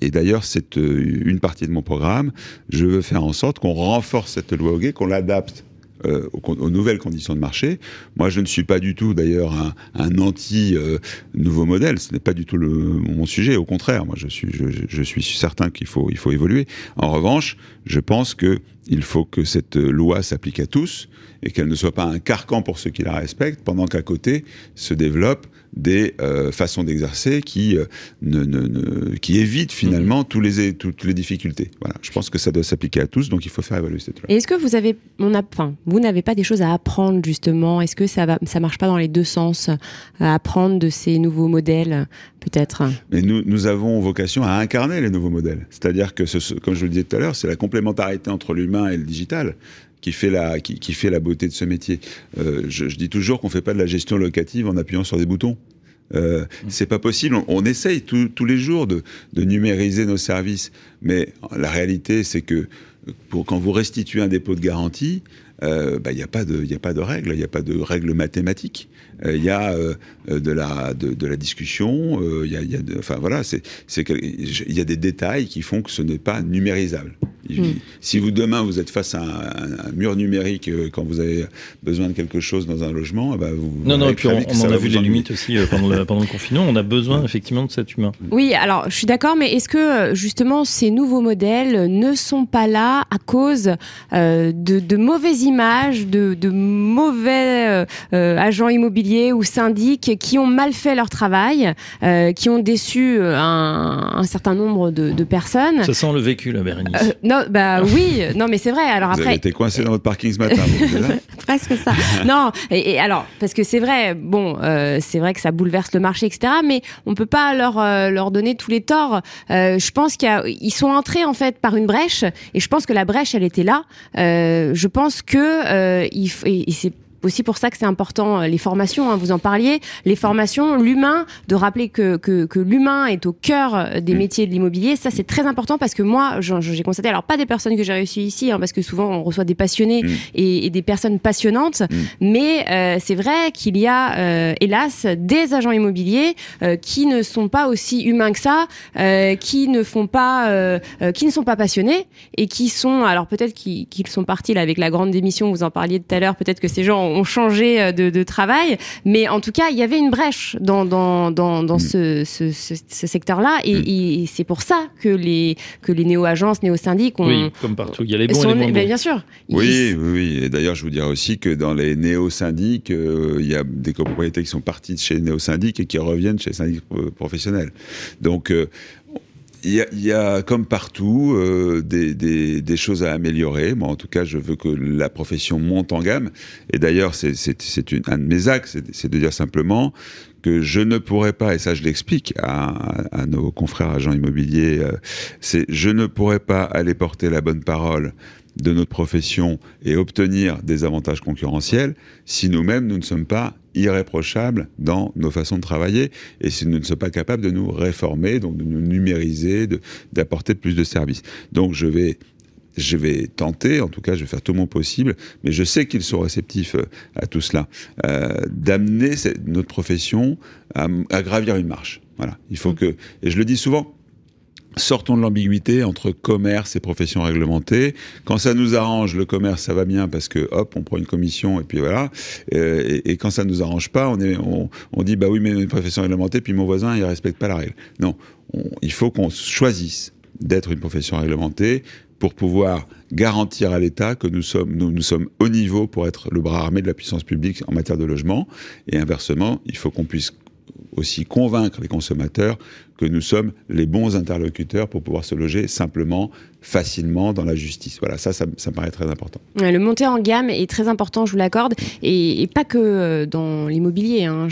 et d'ailleurs, c'est une partie de mon programme. Je veux faire en sorte qu'on renforce cette loi Hoguet, qu'on l'adapte euh, aux, nouvelles conditions de marché. Moi, je ne suis pas du tout, d'ailleurs, un, anti-nouveau euh, modèle. Ce n'est pas du tout mon sujet. Au contraire, moi, je suis, certain qu'il faut, il faut évoluer. En revanche, je pense que il faut que cette loi s'applique à tous et qu'elle ne soit pas un carcan pour ceux qui la respectent, pendant qu'à côté se développent des euh, façons d'exercer qui, euh, ne, qui évitent finalement tous les, toutes les difficultés. Voilà. Je pense que ça doit s'appliquer à tous, donc il faut faire évaluer cette loi. Et est-ce que vous avez, on a, enfin, vous n'avez pas des choses à apprendre justement? Est-ce que ça va, ça marche pas dans les deux sens à apprendre de ces nouveaux modèles peut-être? Mais nous, nous avons vocation à incarner les nouveaux modèles. C'est-à-dire que, ce, comme je le disais tout à l'heure, c'est la complémentarité entre l'humain et le digital qui fait la, qui, fait la beauté de ce métier. Euh, je, dis toujours qu'on ne fait pas de la gestion locative en appuyant sur des boutons. Euh, mmh. c'est pas possible. On, essaye tous les jours de, numériser nos services, mais la réalité, c'est que pour, quand vous restituez un dépôt de garantie, euh, bah, il n'y a pas de, il a pas de règles, il n'y a pas de règles mathématiques. Il y a de la, de, la discussion. Il y a, y a enfin voilà, c'est, il y a des détails qui font que ce n'est pas numérisable. Hmm. Si vous demain vous êtes face à un, mur numérique euh, quand vous avez besoin de quelque chose dans un logement, eh ben, vous non non et puis on, en a vu les limites aussi euh, pendant, le, pendant le confinement. On a besoin effectivement de cet humain. Oui, alors je suis d'accord, mais est-ce que euh, justement ces nouveaux modèles ne sont pas là à cause de, de, mauvaises images, de, de mauvais agents immobiliers ou syndics qui ont mal fait leur travail, qui ont déçu un, un certain nombre de, de, personnes? Ça sent le vécu là, Bérénice. non, bah oui, non, mais c'est vrai. Alors vous après, avez été coincé dans votre parking ce matin. Presque ça. non, et, alors parce que c'est vrai, bon, euh, c'est vrai que ça bouleverse le marché, etc. Mais on peut pas leur euh, leur donner tous les torts. Euh, je pense qu'ils sont entrés en fait par une brèche, et je pense que la brèche, elle était là. je pense que il, et c'est aussi pour ça que c'est important euh, les formations, hein, vous en parliez, les formations, l'humain, de rappeler que, que, que l'humain est au cœur euh, des mm. métiers de l'immobilier, ça c'est très important parce que moi j'ai constaté, alors pas des personnes que j'ai réussi ici, hein, parce que souvent on reçoit des passionnés mm. et, et, des personnes passionnantes, mm. mais euh, c'est vrai qu'il y a euh, hélas des agents immobiliers euh, qui ne sont pas aussi humains que ça, qui ne font pas, qui ne sont pas passionnés et qui sont, alors peut-être qu'ils sont partis là avec la grande démission, vous en parliez tout à l'heure, peut-être que ces gens ont changé euh, de, travail, mais en tout cas, il y avait une brèche dans, dans, dans, dans mm. ce, ce, secteur-là, mm. et, c'est pour ça que les, que les néo-agences, néo-syndics ont... Oui, comme partout, il y a les bons et les moins ben, Bien sûr. Oui, oui, oui, et d'ailleurs, je vous dirais aussi que dans les néo-syndics, euh, il y a des copropriétés qui sont partis de chez les néo-syndics et qui reviennent chez les syndics professionnels. Donc, euh, il y, a, comme partout, euh, des, des, des, choses à améliorer. Moi, en tout cas, je veux que la profession monte en gamme. Et d'ailleurs, c'est un de mes axes, c'est de dire simplement que je ne pourrais pas, et ça je l'explique à, à, nos confrères agents immobiliers, euh, c'est je ne pourrais pas aller porter la bonne parole de notre profession et obtenir des avantages concurrentiels si nous-mêmes, nous ne sommes pas irréprochables dans nos façons de travailler et si nous ne sommes pas capables de nous réformer, donc de nous numériser, d'apporter plus de services. Donc je vais je vais tenter, en tout cas, je vais faire tout mon possible, mais je sais qu'ils sont réceptifs euh, à tout cela, euh, d'amener notre profession à, gravir une marche. Voilà. Il faut mm. que, et je le dis souvent, sortons de l'ambiguïté entre commerce et profession réglementée. Quand ça nous arrange, le commerce, ça va bien parce que hop, on prend une commission et puis voilà. Euh, et, quand ça nous arrange pas, on, dit bah oui, mais une profession réglementée, puis mon voisin, il respecte pas la règle. Non, il faut qu'on choisisse d'être une profession réglementée pour pouvoir garantir à l'État que nous sommes, nous, nous sommes au niveau pour être le bras armé de la puissance publique en matière de logement. Et inversement, il faut qu'on puisse aussi convaincre les consommateurs que nous sommes les bons interlocuteurs pour pouvoir se loger simplement, facilement dans la justice. Voilà, ça, ça, me paraît très important. Le monter en gamme est très important, je vous l'accorde, et, pas que euh, dans l'immobilier. Hein.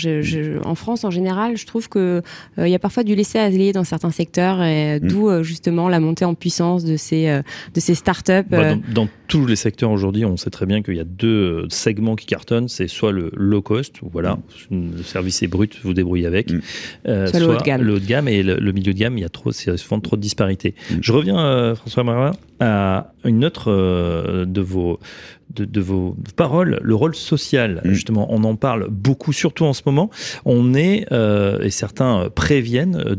en France, en général, je trouve qu'il euh, y a parfois du laisser aller dans certains secteurs, et mm. d'où euh, justement la montée en puissance de ces, de ces startups. Bah, dans, tous les secteurs aujourd'hui, on sait très bien qu'il y a deux segments qui cartonnent. C'est soit le low cost, voilà, le service est brut, vous débrouillez avec, mm. soit, le haut de gamme. Le haut de gamme et le, milieu de gamme, il y a trop, souvent trop de disparités. Mm. Je reviens, euh, François À une autre euh, de vos de, vos paroles, le rôle social. Mm. Justement, on en parle beaucoup, surtout en ce moment. On est, euh, et certains préviennent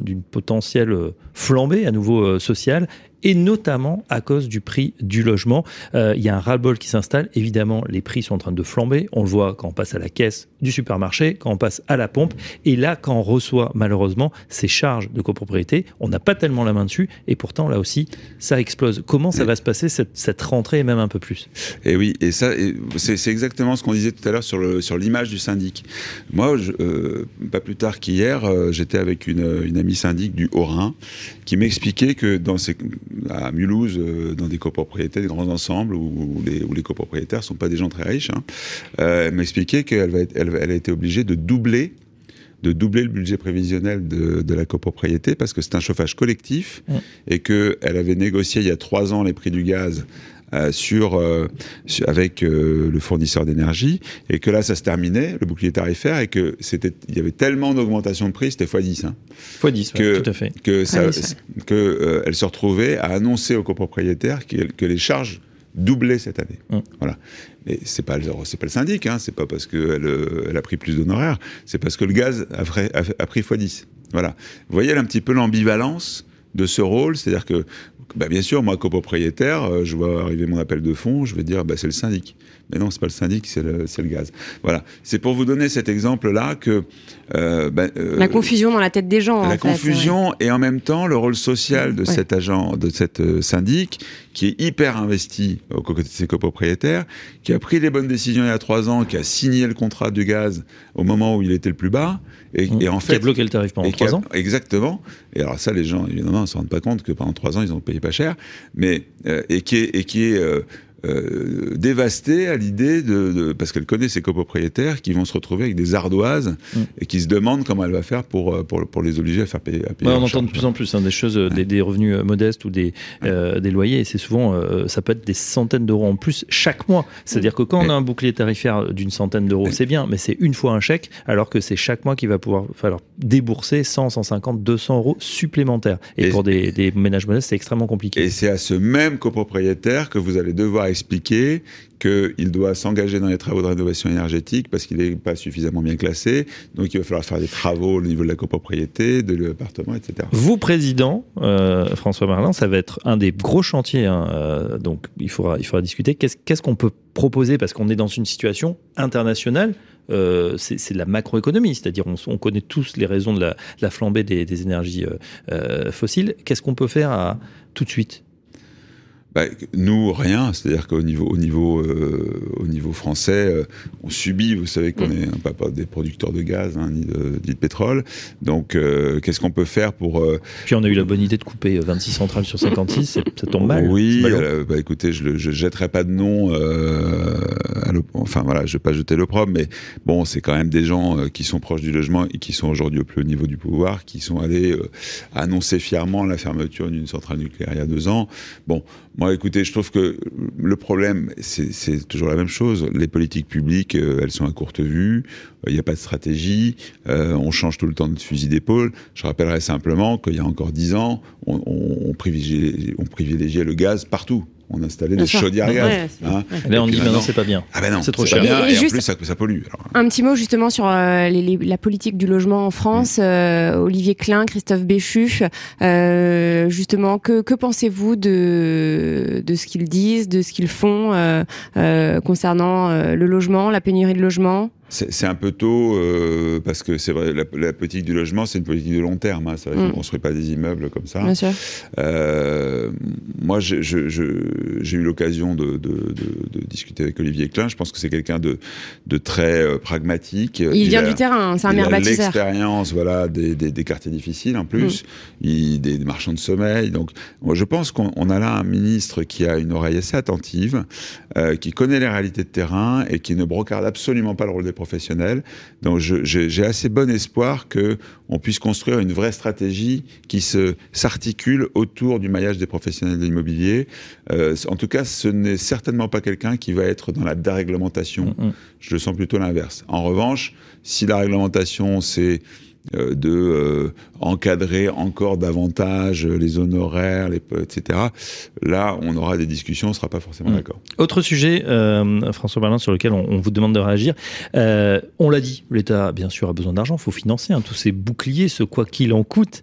d'une potentielle flambée à nouveau sociale et notamment à cause du prix du logement. Euh, il y a un ras-le-bol qui s'installe. Évidemment, les prix sont en train de flamber. On le voit quand on passe à la caisse du supermarché, quand on passe à la pompe. Et là, quand on reçoit malheureusement ces charges de copropriété, on n'a pas tellement la main dessus. Et pourtant, là aussi, ça explose. Comment ça va se passer cette, cette rentrée et même un peu plus? Et oui, et ça, c'est exactement ce qu'on disait tout à l'heure sur l'image sur du syndic. Moi, je, euh, pas plus tard qu'hier, euh, j'étais avec une, une amie syndic du Haut-Rhin qui m'expliquait que dans ces à Mulhouse, euh, dans des copropriétés, des grands ensembles où, les, où les copropriétaires sont pas des gens très riches. Hein. Elle m'expliquait qu'elle elle, elle a été obligée de doubler de doubler le budget prévisionnel de, de la copropriété parce que c'est un chauffage collectif et qu'elle avait négocié il y a trois ans les prix du gaz euh, sur, euh, avec euh, le fournisseur d'énergie et que là ça se terminait le bouclier tarifaire et que c'était il y avait tellement d'augmentation de prix c'était x10 hein, x10 que, tout à fait. que ça que elle se retrouvait à annoncer aux copropriétaires que, les charges doublaient cette année. Mm. voilà. Mais c'est pas c'est pas le syndic hein, c'est pas parce qu'elle elle a pris plus d'honoraires c'est parce que le gaz a, a, a pris x10 voilà. Vous voyez un petit peu l'ambivalence de ce rôle, c'est-à-dire que bah, bien sûr, moi, copropriétaire, euh, je vois arriver mon appel de fonds, je vais dire, bah, c'est le syndic. Mais non, c'est pas le syndic, c'est le, le, gaz. Voilà. C'est pour vous donner cet exemple-là que euh, bah, euh, la confusion dans la tête des gens. La confusion et en même temps le rôle social de cet agent, de cette euh, syndic, qui est hyper investi aux côtés de ses copropriétaires, qui a pris les bonnes décisions il y a trois ans, qui a signé le contrat du gaz au moment où il était le plus bas, et, mmh. en fait qui a bloqué le tarif pendant trois ans. Exactement. Et alors ça, les gens évidemment ne se rendent pas compte que pendant trois ans ils ont payé pas cher, mais et qui est et qui est euh, dévastée à l'idée de, parce qu'elle connaît ses copropriétaires qui vont se retrouver avec des ardoises mm. et qui se demandent comment elle va faire pour, euh, pour, pour les obliger à faire payer. À payer on entend de plus en plus hein, des choses, des, revenus euh, modestes ou des, des loyers, et c'est souvent, ça peut être des centaines d'euros en plus chaque mois. C'est-à-dire que quand on a un bouclier tarifaire d'une centaine d'euros, c'est bien, mais c'est une fois un chèque, alors que c'est chaque mois qu'il va pouvoir falloir débourser 100, 150, 200 euros supplémentaires. Et, pour des, des ménages modestes, c'est extrêmement compliqué. Et c'est à ce même copropriétaire que vous allez devoir expliquer qu'il doit s'engager dans les travaux de rénovation énergétique parce qu'il n'est pas suffisamment bien classé. Donc il va falloir faire des travaux au niveau de la copropriété, de l'appartement, etc. Vous, président, euh, François Marlin, ça va être un des gros chantiers. Hein, euh, donc il faudra, il faudra discuter. Qu'est-ce qu'on peut proposer? Parce qu'on est dans une situation internationale. Euh, c'est de la macroéconomie, c'est-à-dire on, connaît tous les raisons de la, flambée des, énergies fossiles. Qu'est-ce qu'on peut faire tout de suite? Bah, nous, rien. C'est-à-dire qu'au niveau, au niveau, euh, au niveau français, euh, on subit. Vous savez qu'on n'est mm. pas, des producteurs de gaz hein, ni, de, ni, de, pétrole. Donc, euh, qu'est-ce qu'on peut faire pour Puis on a eu la bonne idée de couper 26 centrales sur 56. ça tombe mal. Oui. bah, écoutez, je ne jetterai pas de nom. enfin voilà, je vais pas jeter l'opprobre, mais bon, c'est quand même des gens qui sont proches du logement et qui sont aujourd'hui au plus haut niveau du pouvoir, qui sont allés annoncer fièrement la fermeture d'une centrale nucléaire il y a deux ans. Bon, Moi, écoutez, je trouve que le problème, c'est toujours la même chose. Les politiques publiques, euh, elles sont à courte vue. Il n'y a pas de stratégie. Euh, on change tout le temps de fusil d'épaule. Je rappellerai simplement qu'il y a encore dix ans, on, on, privilégiait, on privilégiait le gaz partout on installait des chaudières à gaz. Hein. Là, on dit maintenant, c'est pas bien. Ah ben non, c'est trop cher. Bien, et, en plus, ça, ça pollue. Un petit mot justement sur euh, la politique du logement en France. Euh, Olivier Klein, Christophe Béchu, euh, justement, que, que pensez-vous de, de ce qu'ils disent, de ce qu'ils font concernant le logement, la pénurie de logement c'est un peu tôt euh, parce que c'est vrai, la, politique du logement, c'est une politique de long terme. Hein, ça, mm. On ne construit pas des immeubles comme ça. Bien sûr. Euh, moi, j'ai eu l'occasion de, de, de, discuter avec Olivier Klein. Je pense que c'est quelqu'un de, très euh, pragmatique. Il, vient du terrain, c'est un maire bâtisseur. L'expérience, voilà, des, des, des, quartiers difficiles en plus, mm. il, des, marchands de sommeil. Donc, moi, je pense qu'on a là un ministre qui a une oreille assez attentive, qui connaît les réalités de terrain et qui ne brocarde absolument pas le rôle des professionnels. Donc j'ai assez bon espoir que on puisse construire une vraie stratégie qui s'articule autour du maillage des professionnels de l'immobilier. Euh, en tout cas, ce n'est certainement pas quelqu'un qui va être dans la déréglementation. Mm, mm. Je le sens plutôt l'inverse. En revanche, si la réglementation c'est de euh, encadrer encore davantage les honoraires, les, etc. Là, on aura des discussions, on ne sera pas forcément mmh. d'accord. Autre sujet, euh, François Berlin, sur lequel on, vous demande de réagir. on l'a dit, l'État, bien sûr, a besoin d'argent, il faut financer hein, tous ces boucliers, ce quoi qu'il en coûte.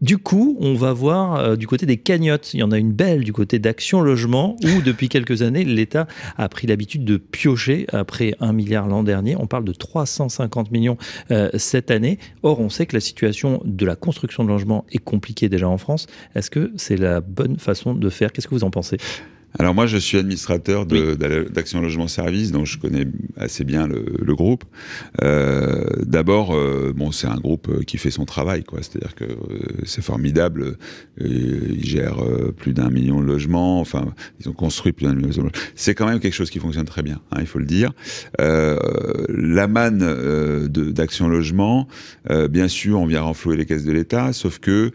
Du coup, on va voir euh, du côté des cagnottes. Il y en a une belle du côté d'Action Logement, où depuis quelques années, l'État a pris l'habitude de piocher après un milliard l'an dernier. On parle de 350 millions euh, cette année. Or, on sait que la situation de la construction de logements est compliquée déjà en France. Est-ce que c'est la bonne façon de faire? Qu'est-ce que vous en pensez? Alors moi, je suis administrateur d'Action Logement Service, donc je connais assez bien le, le groupe. Euh, D'abord, euh, bon, c'est un groupe euh, qui fait son travail, quoi. C'est-à-dire que euh, c'est formidable. ils gèrent plus d'un million de logements. Enfin, ils ont construit plus d'un million de logements. C'est quand même quelque chose qui fonctionne très bien, hein, il faut le dire. la manne d'Action Logement, bien sûr, on vient renflouer les caisses de l'État, sauf que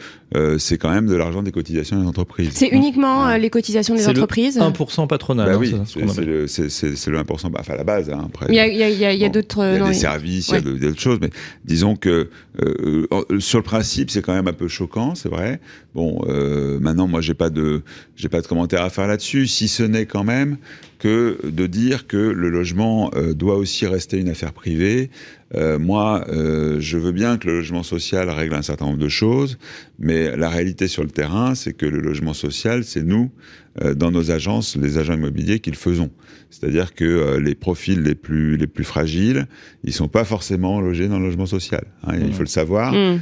c'est quand même de l'argent des cotisations des entreprises. C'est uniquement les cotisations des entreprises 1% patronal. Bah hein, oui, c'est le, le, 1%, bah, enfin à la base. Hein, après, il y a, d'autres. Il y a des services, il y a d'autres choses, mais disons que euh, sur le principe, c'est quand même un peu choquant, c'est vrai. Bon, euh, maintenant, moi, j'ai pas de, j'ai pas de commentaire à faire là-dessus, si ce n'est quand même que de dire que le logement euh, doit aussi rester une affaire privée. Euh, moi, euh, je veux bien que le logement social règle un certain nombre de choses, mais la réalité sur le terrain, c'est que le logement social, c'est nous, dans nos agences, les agents immobiliers, qui le faisons. C'est-à-dire que les profils les plus les plus fragiles, ils sont pas forcément logés dans le logement social. Hein, Il faut le savoir. Mmh.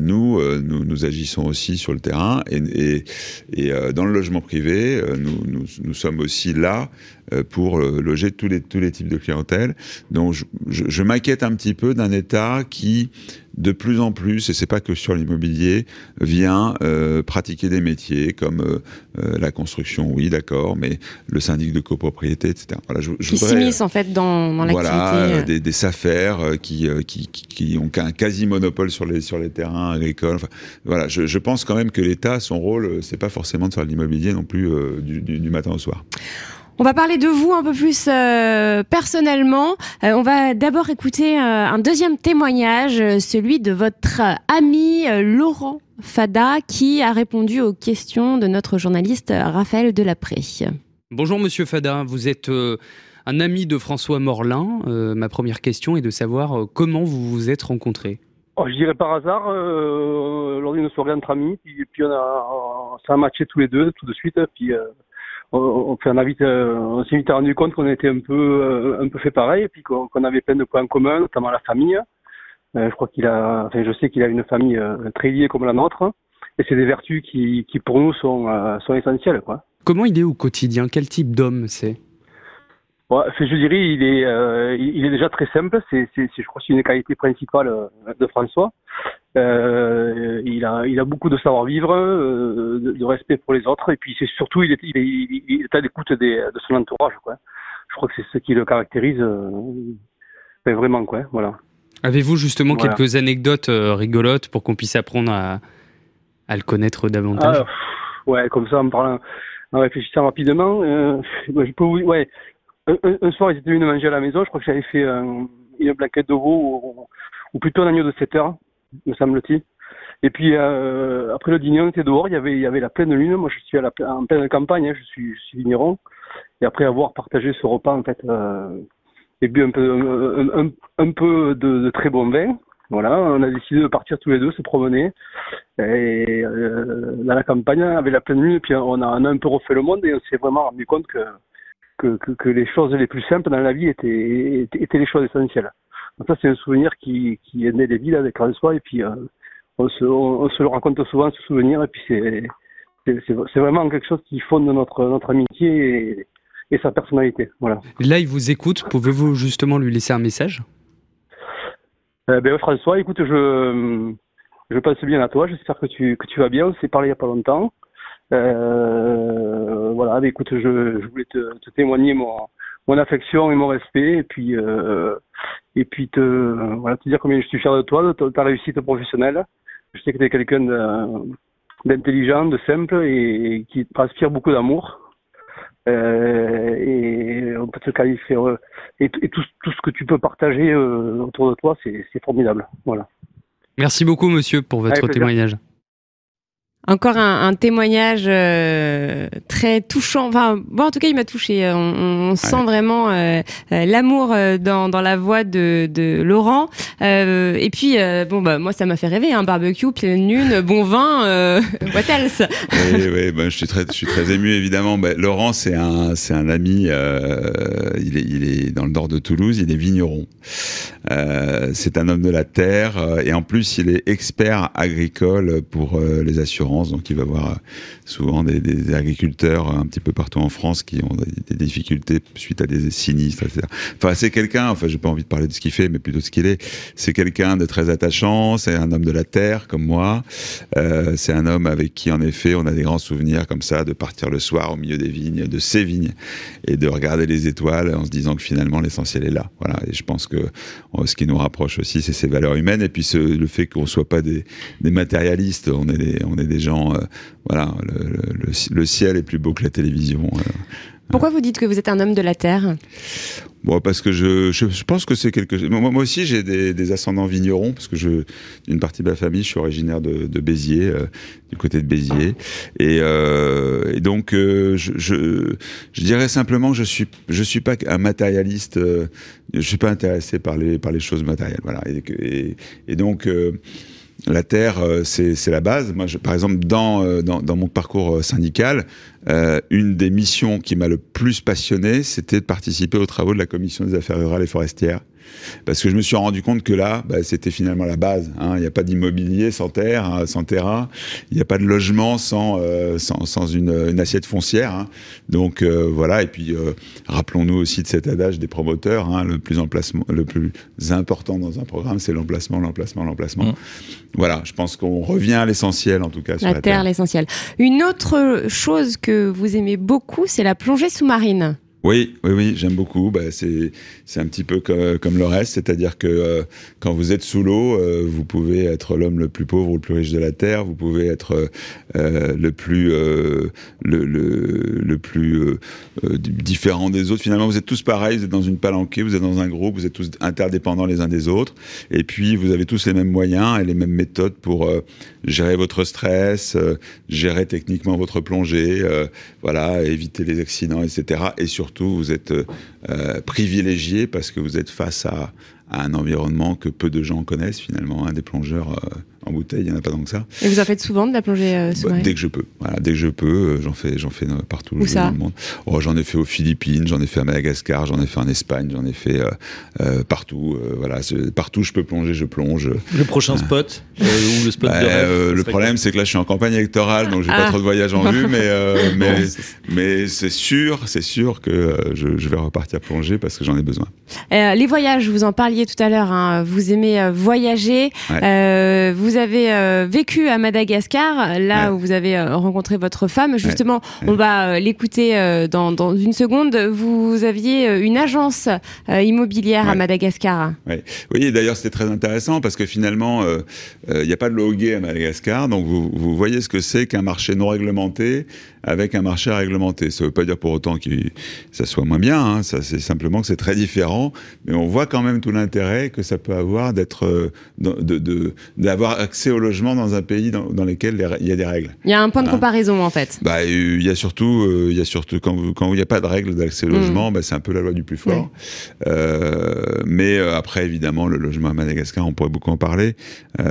nous, nous, nous agissons aussi sur le terrain et, et, et dans le logement privé, nous, nous, nous sommes aussi là euh, pour euh, loger tous les, tous les types de clientèle. Donc je, je, m'inquiète un petit peu d'un État qui, de plus en plus, et c'est pas que sur l'immobilier, vient euh, pratiquer des métiers comme euh, la construction, oui, d'accord, mais le syndic de copropriété, etc. Voilà, je, je qui s'immiscent en fait dans, dans l'activité. Voilà, des, des affaires qui, qui, qui, ont un quasi monopole sur les sur les terrains agricoles. Enfin, voilà, je, je pense quand même que l'État, son rôle, c'est pas forcément de faire l'immobilier non plus du, du, du matin au soir. On va parler de vous un peu plus euh, personnellement. Euh, on va d'abord écouter euh, un deuxième témoignage, celui de votre ami Laurent Fada, qui a répondu aux questions de notre journaliste Raphaël Delapré. Bonjour Monsieur Fada, vous êtes un ami de François Morlin. ma première question est de savoir comment vous vous êtes rencontrés. Oh, je dirais par hasard, lors d'une soirée entre amis, puis, puis on a, ça a matché tous les deux tout de suite, puis on, euh, on s'est vite rendu compte qu'on était un peu, euh, un peu fait pareil, et puis qu'on avait plein de points communs, notamment la famille. Euh, je crois qu'il a, enfin, je sais qu'il a une famille très liée comme la nôtre, et c'est des vertus qui, qui pour nous sont, sont essentielles, quoi. Comment il est au quotidien? Quel type d'homme c'est? Je dirais, il est, euh, il est déjà très simple. C'est, c'est, je crois, c'est une qualité principale euh, de François. Euh, il a, il a beaucoup de savoir-vivre, euh, de, respect pour les autres, et puis c'est surtout, il est, il est, il est à l'écoute de son entourage, quoi. Je crois que c'est ce qui le caractérise ben, vraiment, quoi. Voilà. Avez-vous justement quelques anecdotes rigolotes pour qu'on puisse apprendre à, à le connaître davantage? Ah, Ouais, comme ça, en parlant en réfléchissant rapidement, je peux vous, ouais, un, soir, ils étaient venus manger à la maison. Je crois que j'avais fait une plaquette de veau ou, plutôt un agneau de 7 heures, me semble-t-il. Et puis après le dîner, on était dehors. Il y avait, la pleine lune. Moi, je suis à la, en pleine campagne. Hein, je suis, vigneron. Et après avoir partagé ce repas, en fait, et bu un peu, de, très bon vin. Voilà, on a décidé de partir tous les deux, se promener. Et euh, dans la campagne, avec la pleine lune, puis on a, un peu refait le monde et on s'est vraiment rendu compte que, que, que, les choses les plus simples dans la vie étaient, étaient, les choses essentielles. Donc ça, c'est un souvenir qui, qui est né des villes avec François et puis euh, on, se, on, se le raconte souvent, ce souvenir, et puis c'est c'est vraiment quelque chose qui fonde notre, notre amitié et, et sa personnalité. Voilà. Là, il vous écoute. Pouvez-vous justement lui laisser un message? Euh, ben, François, écoute, je, je pense bien à toi. J'espère que tu, que tu vas bien. On s'est parlé il n'y a pas longtemps. Euh, voilà, ben, écoute, je, je voulais te, te, témoigner mon, mon affection et mon respect. Et puis, euh, et puis te, voilà, te dire combien je suis fier de toi, de ta, réussite professionnelle. Je sais que tu es quelqu'un d'intelligent, de simple et qui transpire beaucoup d'amour. Euh, et on peut te qualifier et, tout, tout, ce que tu peux partager euh, autour de toi, c'est formidable. Voilà. Merci beaucoup, monsieur, pour votre témoignage. Encore un, témoignage euh, très touchant. Enfin, bon, en tout cas, il m'a touché. On, sent vraiment euh, euh, l'amour dans, dans, la voix de, de Laurent. et puis, bon, bah, moi, ça m'a fait rêver. Un hein, barbecue, pleine lune, bon vin, what else? Oui, oui bah, je, suis très, je suis très ému, évidemment. Bah, Laurent, c'est un, c'est un ami. il, est, il est dans le nord de Toulouse. Il est vigneron. c'est un homme de la terre. et en plus, il est expert agricole pour les assurances donc il va voir euh, souvent des, agriculteurs un petit peu partout en France qui ont des, difficultés suite à des sinistres, etc. Enfin, c'est quelqu'un, enfin, j'ai pas envie de parler de ce qu'il fait, mais plutôt de ce qu'il est. C'est quelqu'un de très attachant, c'est un homme de la terre comme moi. Euh, c'est un homme avec qui, en effet, on a des grands souvenirs comme ça, de partir le soir au milieu des vignes, de ces vignes, et de regarder les étoiles en se disant que finalement l'essentiel est là. Voilà. Et je pense que euh, ce qui nous rapproche aussi, c'est ces valeurs humaines, et puis le fait qu'on soit pas des, matérialistes, on est des gens, euh, voilà, le, ciel est plus beau que la télévision. Euh. Pourquoi vous dites que vous êtes un homme de la terre? Bon, parce que je, je, pense que c'est quelque chose. Moi, moi aussi, j'ai des, ascendants vignerons, parce que je, une partie de ma famille, je suis originaire de, Béziers, euh, du côté de Béziers. Et, et donc, je, je, dirais simplement que je suis, je suis pas un matérialiste, je suis pas intéressé par les, par les choses matérielles. Voilà. Et, et donc, la terre, euh, c'est la base. Moi, par exemple, dans, euh, dans, mon parcours euh, une des missions qui m'a le plus passionné, c'était de participer aux travaux de la commission des affaires rurales et forestières parce que je me suis rendu compte que là, bah, c'était finalement la base. Hein. Il n'y a pas d'immobilier sans terre, hein, sans terrain. Il n'y a pas de logement sans, euh, sans, une, assiette foncière. Hein. Donc euh, voilà. Et puis rappelons-nous aussi de cet adage des promoteurs. le plus emplacement, le plus important dans un programme, c'est l'emplacement, l'emplacement, l'emplacement. Mmh. Voilà. Je pense qu'on revient à l'essentiel en tout cas. Sur la, terre, l'essentiel. Une autre chose que vous aimez beaucoup, c'est la plongée sous-marine. Oui, oui, oui, j'aime beaucoup. Bah, c'est c'est un petit peu comme, le reste, c'est-à-dire que euh, quand vous êtes sous l'eau, euh, vous pouvez être l'homme le plus pauvre ou le plus riche de la terre, vous pouvez être euh, le plus le, le, le plus différent des autres. Finalement, vous êtes tous pareils, vous êtes dans une palanquée, vous êtes dans un groupe, vous êtes tous interdépendants les uns des autres, et puis vous avez tous les mêmes moyens et les mêmes méthodes pour gérer votre stress, gérer techniquement votre plongée, voilà, éviter les accidents, etc. Et surtout, vous êtes euh, privilégié parce que vous êtes face à, un environnement que peu de gens connaissent finalement, hein, des plongeurs euh, en bouteille, il n'y en a pas tant que ça. Et vous en faites souvent de la plongée euh, sous-marine Dès que je peux. Voilà, dès que je peux, euh, j'en fais, j'en fais partout Où ça? dans le monde. Oh, j'en ai fait aux Philippines, j'en ai fait à Madagascar, j'en ai fait en Espagne, j'en ai fait euh, partout. voilà, partout je peux plonger, je plonge. Le prochain spot ou le spot bah, Le problème, c'est que là, je suis en campagne électorale, donc j'ai pas ah. trop de voyages en vue, mais mais mais c'est sûr, c'est sûr que je, je, vais repartir plonger parce que j'en ai besoin. les voyages, vous en parliez parliez tout à l'heure, hein, vous aimez voyager. vous avez vécu à Madagascar, là où vous avez rencontré votre femme. Justement, on va l'écouter dans, dans, une seconde. Vous aviez une agence immobilière à Madagascar. Oui, d'ailleurs, c'était très intéressant parce que finalement, il n'y a pas de logué à Madagascar. Donc, vous, vous voyez ce que c'est qu'un marché non réglementé avec un marché réglementé. Ça ne veut pas dire pour autant que ça soit moins bien, hein. ça c'est simplement que c'est très différent, mais on voit quand même tout l'intérêt que ça peut avoir d'être, euh, d'avoir accès au logement dans un pays dans, lequel il y a des règles. Il y a un point de comparaison en fait. Bah, il y a surtout, euh, il y a surtout quand, quand il n'y a pas de règles d'accès au mm. logement, bah, c'est un peu la loi du plus fort. Euh, mais après évidemment le logement à Madagascar, on pourrait beaucoup en parler.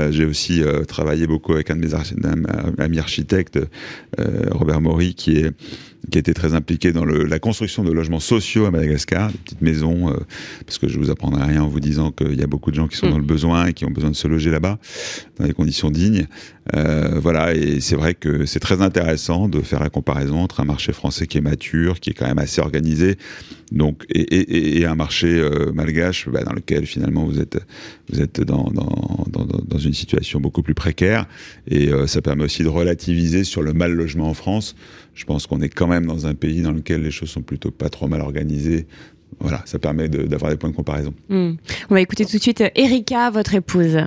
J'ai aussi travaillé beaucoup avec un de mes amis architectes, Robert Maury qui est qui a été très impliqué dans le, la construction de logements sociaux à Madagascar, des petites maisons, euh, parce que je vous apprendrai rien en vous disant qu'il y a beaucoup de gens qui sont mm. dans le besoin et qui ont besoin de se loger là-bas dans des conditions dignes. Euh, voilà, et c'est vrai que c'est très intéressant de faire la comparaison entre un marché français qui est mature, qui est quand même assez organisé, donc et, et, et un marché euh, malgache bah, dans lequel finalement vous êtes vous êtes dans, dans, dans, dans une situation beaucoup plus précaire, et ça permet aussi de relativiser sur le mal logement en France je pense qu'on est quand même dans un pays dans lequel les choses sont plutôt pas trop mal organisées. Voilà, ça permet d'avoir des points de comparaison. Hmm. On va écouter tout de suite Erika, votre épouse.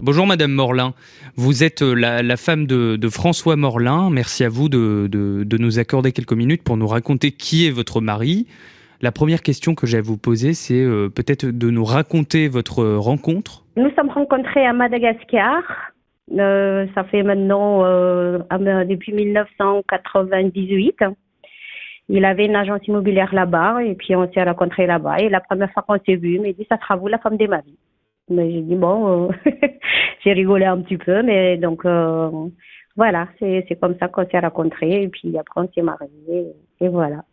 Bonjour Madame Morlin, vous êtes euh, la, femme de, François Morlin. Merci à vous de, de, nous accorder quelques minutes pour nous raconter qui est votre mari. La première question que j'ai à vous poser, c'est euh, peut-être de nous raconter votre rencontre. Nous sommes rencontrés à Madagascar euh, ça fait maintenant euh, depuis 1998. Il avait une agence immobilière là-bas et puis on s'est rencontrés là-bas. Et la première fois qu'on s'est vu, il m'a dit ça sera vous la femme de ma vie. Mais j'ai dit bon, euh, j'ai rigolé un petit peu, mais donc euh, voilà, c'est comme ça qu'on s'est rencontrés et puis après on s'est mariés et voilà.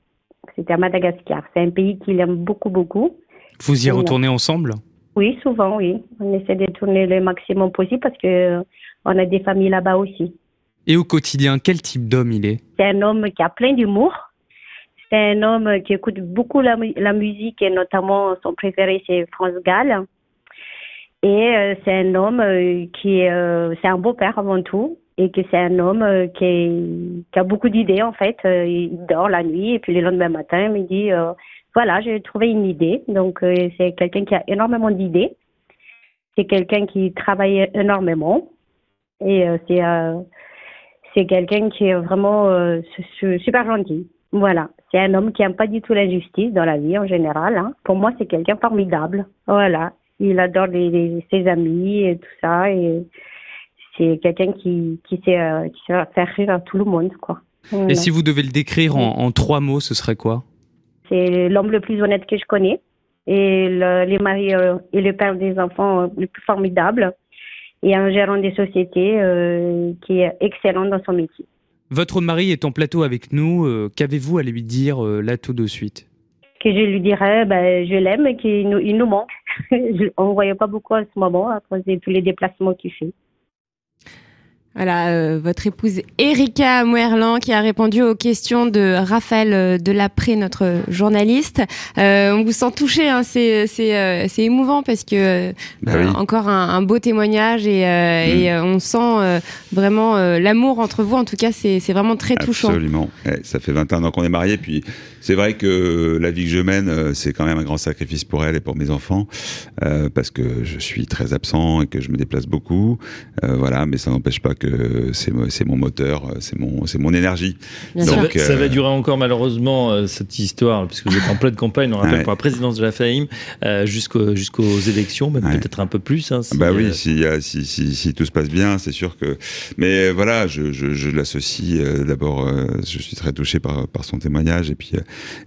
C'était à Madagascar. C'est un pays qu'il aime beaucoup beaucoup. Vous y retournez ensemble? Oui, souvent, oui. On essaie de tourner le maximum possible parce que on a des familles là-bas aussi. Et au quotidien, quel type d'homme il est? C'est un homme qui a plein d'humour. C'est un homme qui écoute beaucoup la, musique et notamment son préféré c'est France Gall. Et euh, c'est un homme euh, qui euh, c'est un beau père avant tout et que c'est un homme qui, qui, a beaucoup d'idées en fait. il dort la nuit et puis le lendemain matin il me dit voilà, j'ai trouvé une idée. Donc, euh, c'est quelqu'un qui a énormément d'idées. C'est quelqu'un qui travaille énormément. Et euh, c'est euh, c'est quelqu'un qui est vraiment super gentil. Voilà. C'est un homme qui n'aime pas du tout l'injustice dans la vie en général. Hein. Pour moi, c'est quelqu'un formidable. Voilà. Il adore les, ses amis et tout ça. Et c'est quelqu'un qui, qui, sait, qui sait faire rire tout le monde. Quoi. Et si vous devez le décrire en trois mots, ce serait quoi? C'est l'homme le plus honnête que je connais et le, les maris euh, et le père des enfants euh, le plus formidable et un gérant des sociétés euh, qui est excellent dans son métier. Votre mari est en plateau avec nous. Qu'avez-vous à lui dire là tout de suite? Que je lui dirais, ben, je l'aime et qu'il nous, il nous manque. On ne voyait pas beaucoup en ce moment à cause de tous les déplacements qu'il fait. Voilà, euh, votre épouse Erika Mouerlan qui a répondu aux questions de Raphaël euh, Delapré, notre journaliste. Euh, on vous sent touché, hein, c'est c'est c'est émouvant parce que bah encore un, un, beau témoignage et, mm. et on sent vraiment l'amour entre vous. En tout cas, c'est c'est vraiment très touchant. Absolument. ça fait 21 ans qu'on est mariés, puis c'est vrai que la vie que je mène, c'est quand même un grand sacrifice pour elle et pour mes enfants parce que je suis très absent et que je me déplace beaucoup. voilà, mais ça n'empêche pas que c'est mon moteur, c'est mon, c'est mon énergie. Donc, ça, va, euh, durer encore malheureusement euh, cette histoire, puisque vous êtes en pleine campagne, on rappelle, pour la présidence de la FAIM, euh, jusqu'aux élections, même peut-être un peu plus. Hein, bah oui, si, si, si, si, tout se passe bien, c'est sûr que. Mais voilà, je, je, je l'associe d'abord, je suis très touché par, par son témoignage, et puis,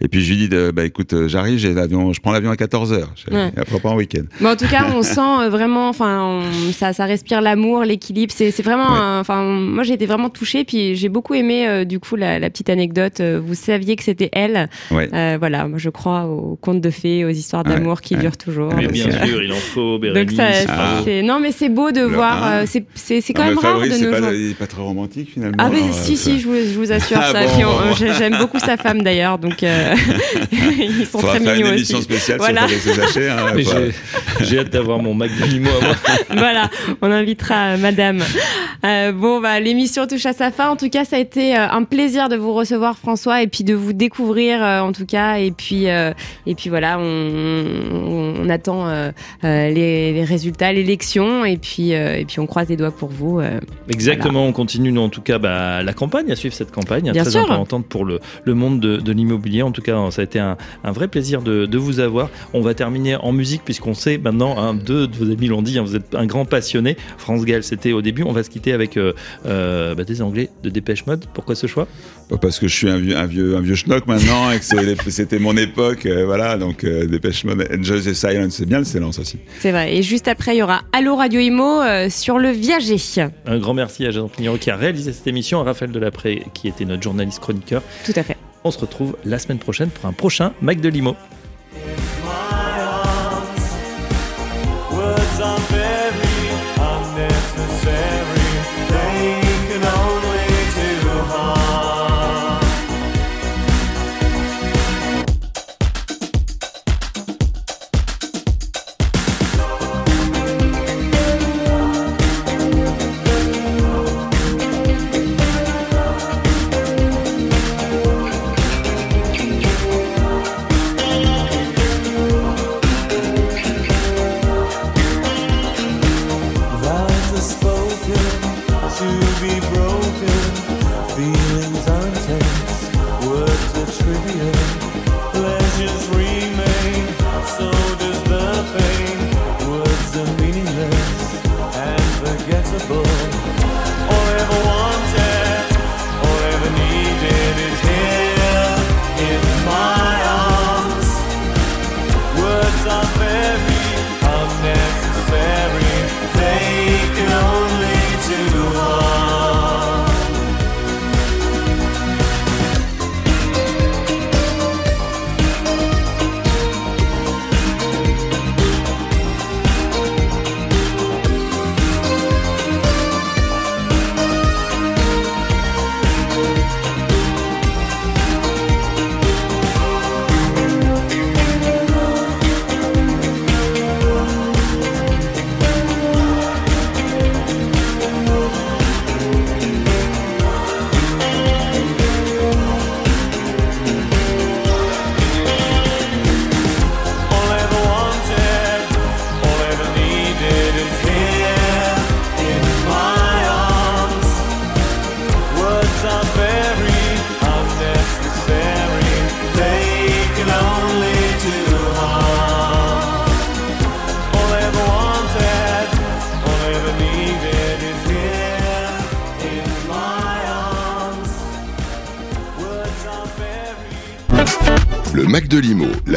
et puis je lui dis, de, bah écoute, j'arrive, j'ai l'avion, je prends l'avion à 14h, ouais. après pas en week-end. Mais en tout cas, on sent vraiment, enfin, ça, ça respire l'amour, l'équilibre, c'est vraiment enfin, moi j'ai été vraiment touchée, puis j'ai beaucoup aimé du coup la, petite anecdote. Vous saviez que c'était elle. voilà, moi je crois aux contes de fées, aux histoires d'amour qui durent toujours. Mais bien sûr, il en faut. Bérénice, Donc ça, non, mais c'est beau de voir. c'est quand même rare de nos pas, jours. Il n'est pas très romantique finalement. Ah mais si si, je vous, je vous assure ah, ça. J'aime beaucoup sa femme d'ailleurs, donc ils sont très mignons une émission spéciale voilà. sur hein, J'ai hâte d'avoir mon Mac de limo à moi. voilà, on invitera Madame. Euh, bon, bah, l'émission touche à sa fin. En tout cas, ça a été euh, un plaisir de vous recevoir, François, et puis de vous découvrir, euh, en tout cas. Et puis, et puis voilà, on, on attend les, les, résultats, l'élection, et puis, et puis on croise les doigts pour vous. Exactement, on continue, nous, en tout cas, bah, la campagne, à suivre cette campagne, Bien très sûr. importante pour le, le monde de, de l'immobilier. En tout cas, ça a été un, un vrai plaisir de, de, vous avoir. On va terminer en musique, puisqu'on sait maintenant, un, deux de vos amis l'ont dit, hein, vous êtes un grand passionné. France Gall, c'était au début. On va se quitter avec euh, euh, bah, des Anglais de Dépêche Mode. Pourquoi ce choix? Bah, Parce que je suis un vieux, un vieux, un vieux schnock maintenant et que c'était mon époque. Euh, voilà, donc Dépêche Mode, Enjoy the Silence, c'est bien le silence aussi. C'est vrai. Et juste après, il y aura Allo Radio Imo sur le viager. Un grand merci à Jean Pignero qui a réalisé cette émission, à Raphaël Delapré qui était notre journaliste chroniqueur. Tout à fait. On se retrouve la semaine prochaine pour un prochain Mac de Limo. contents, words are trivial, pleasures remain so.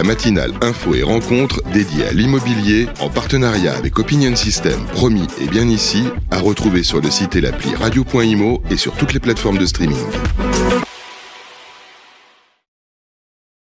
Matinale info et rencontres dédiée à l'immobilier en partenariat avec Opinion System, promis et bien ici, à retrouver sur le site et l'appli radio.imo et sur toutes les plateformes de streaming.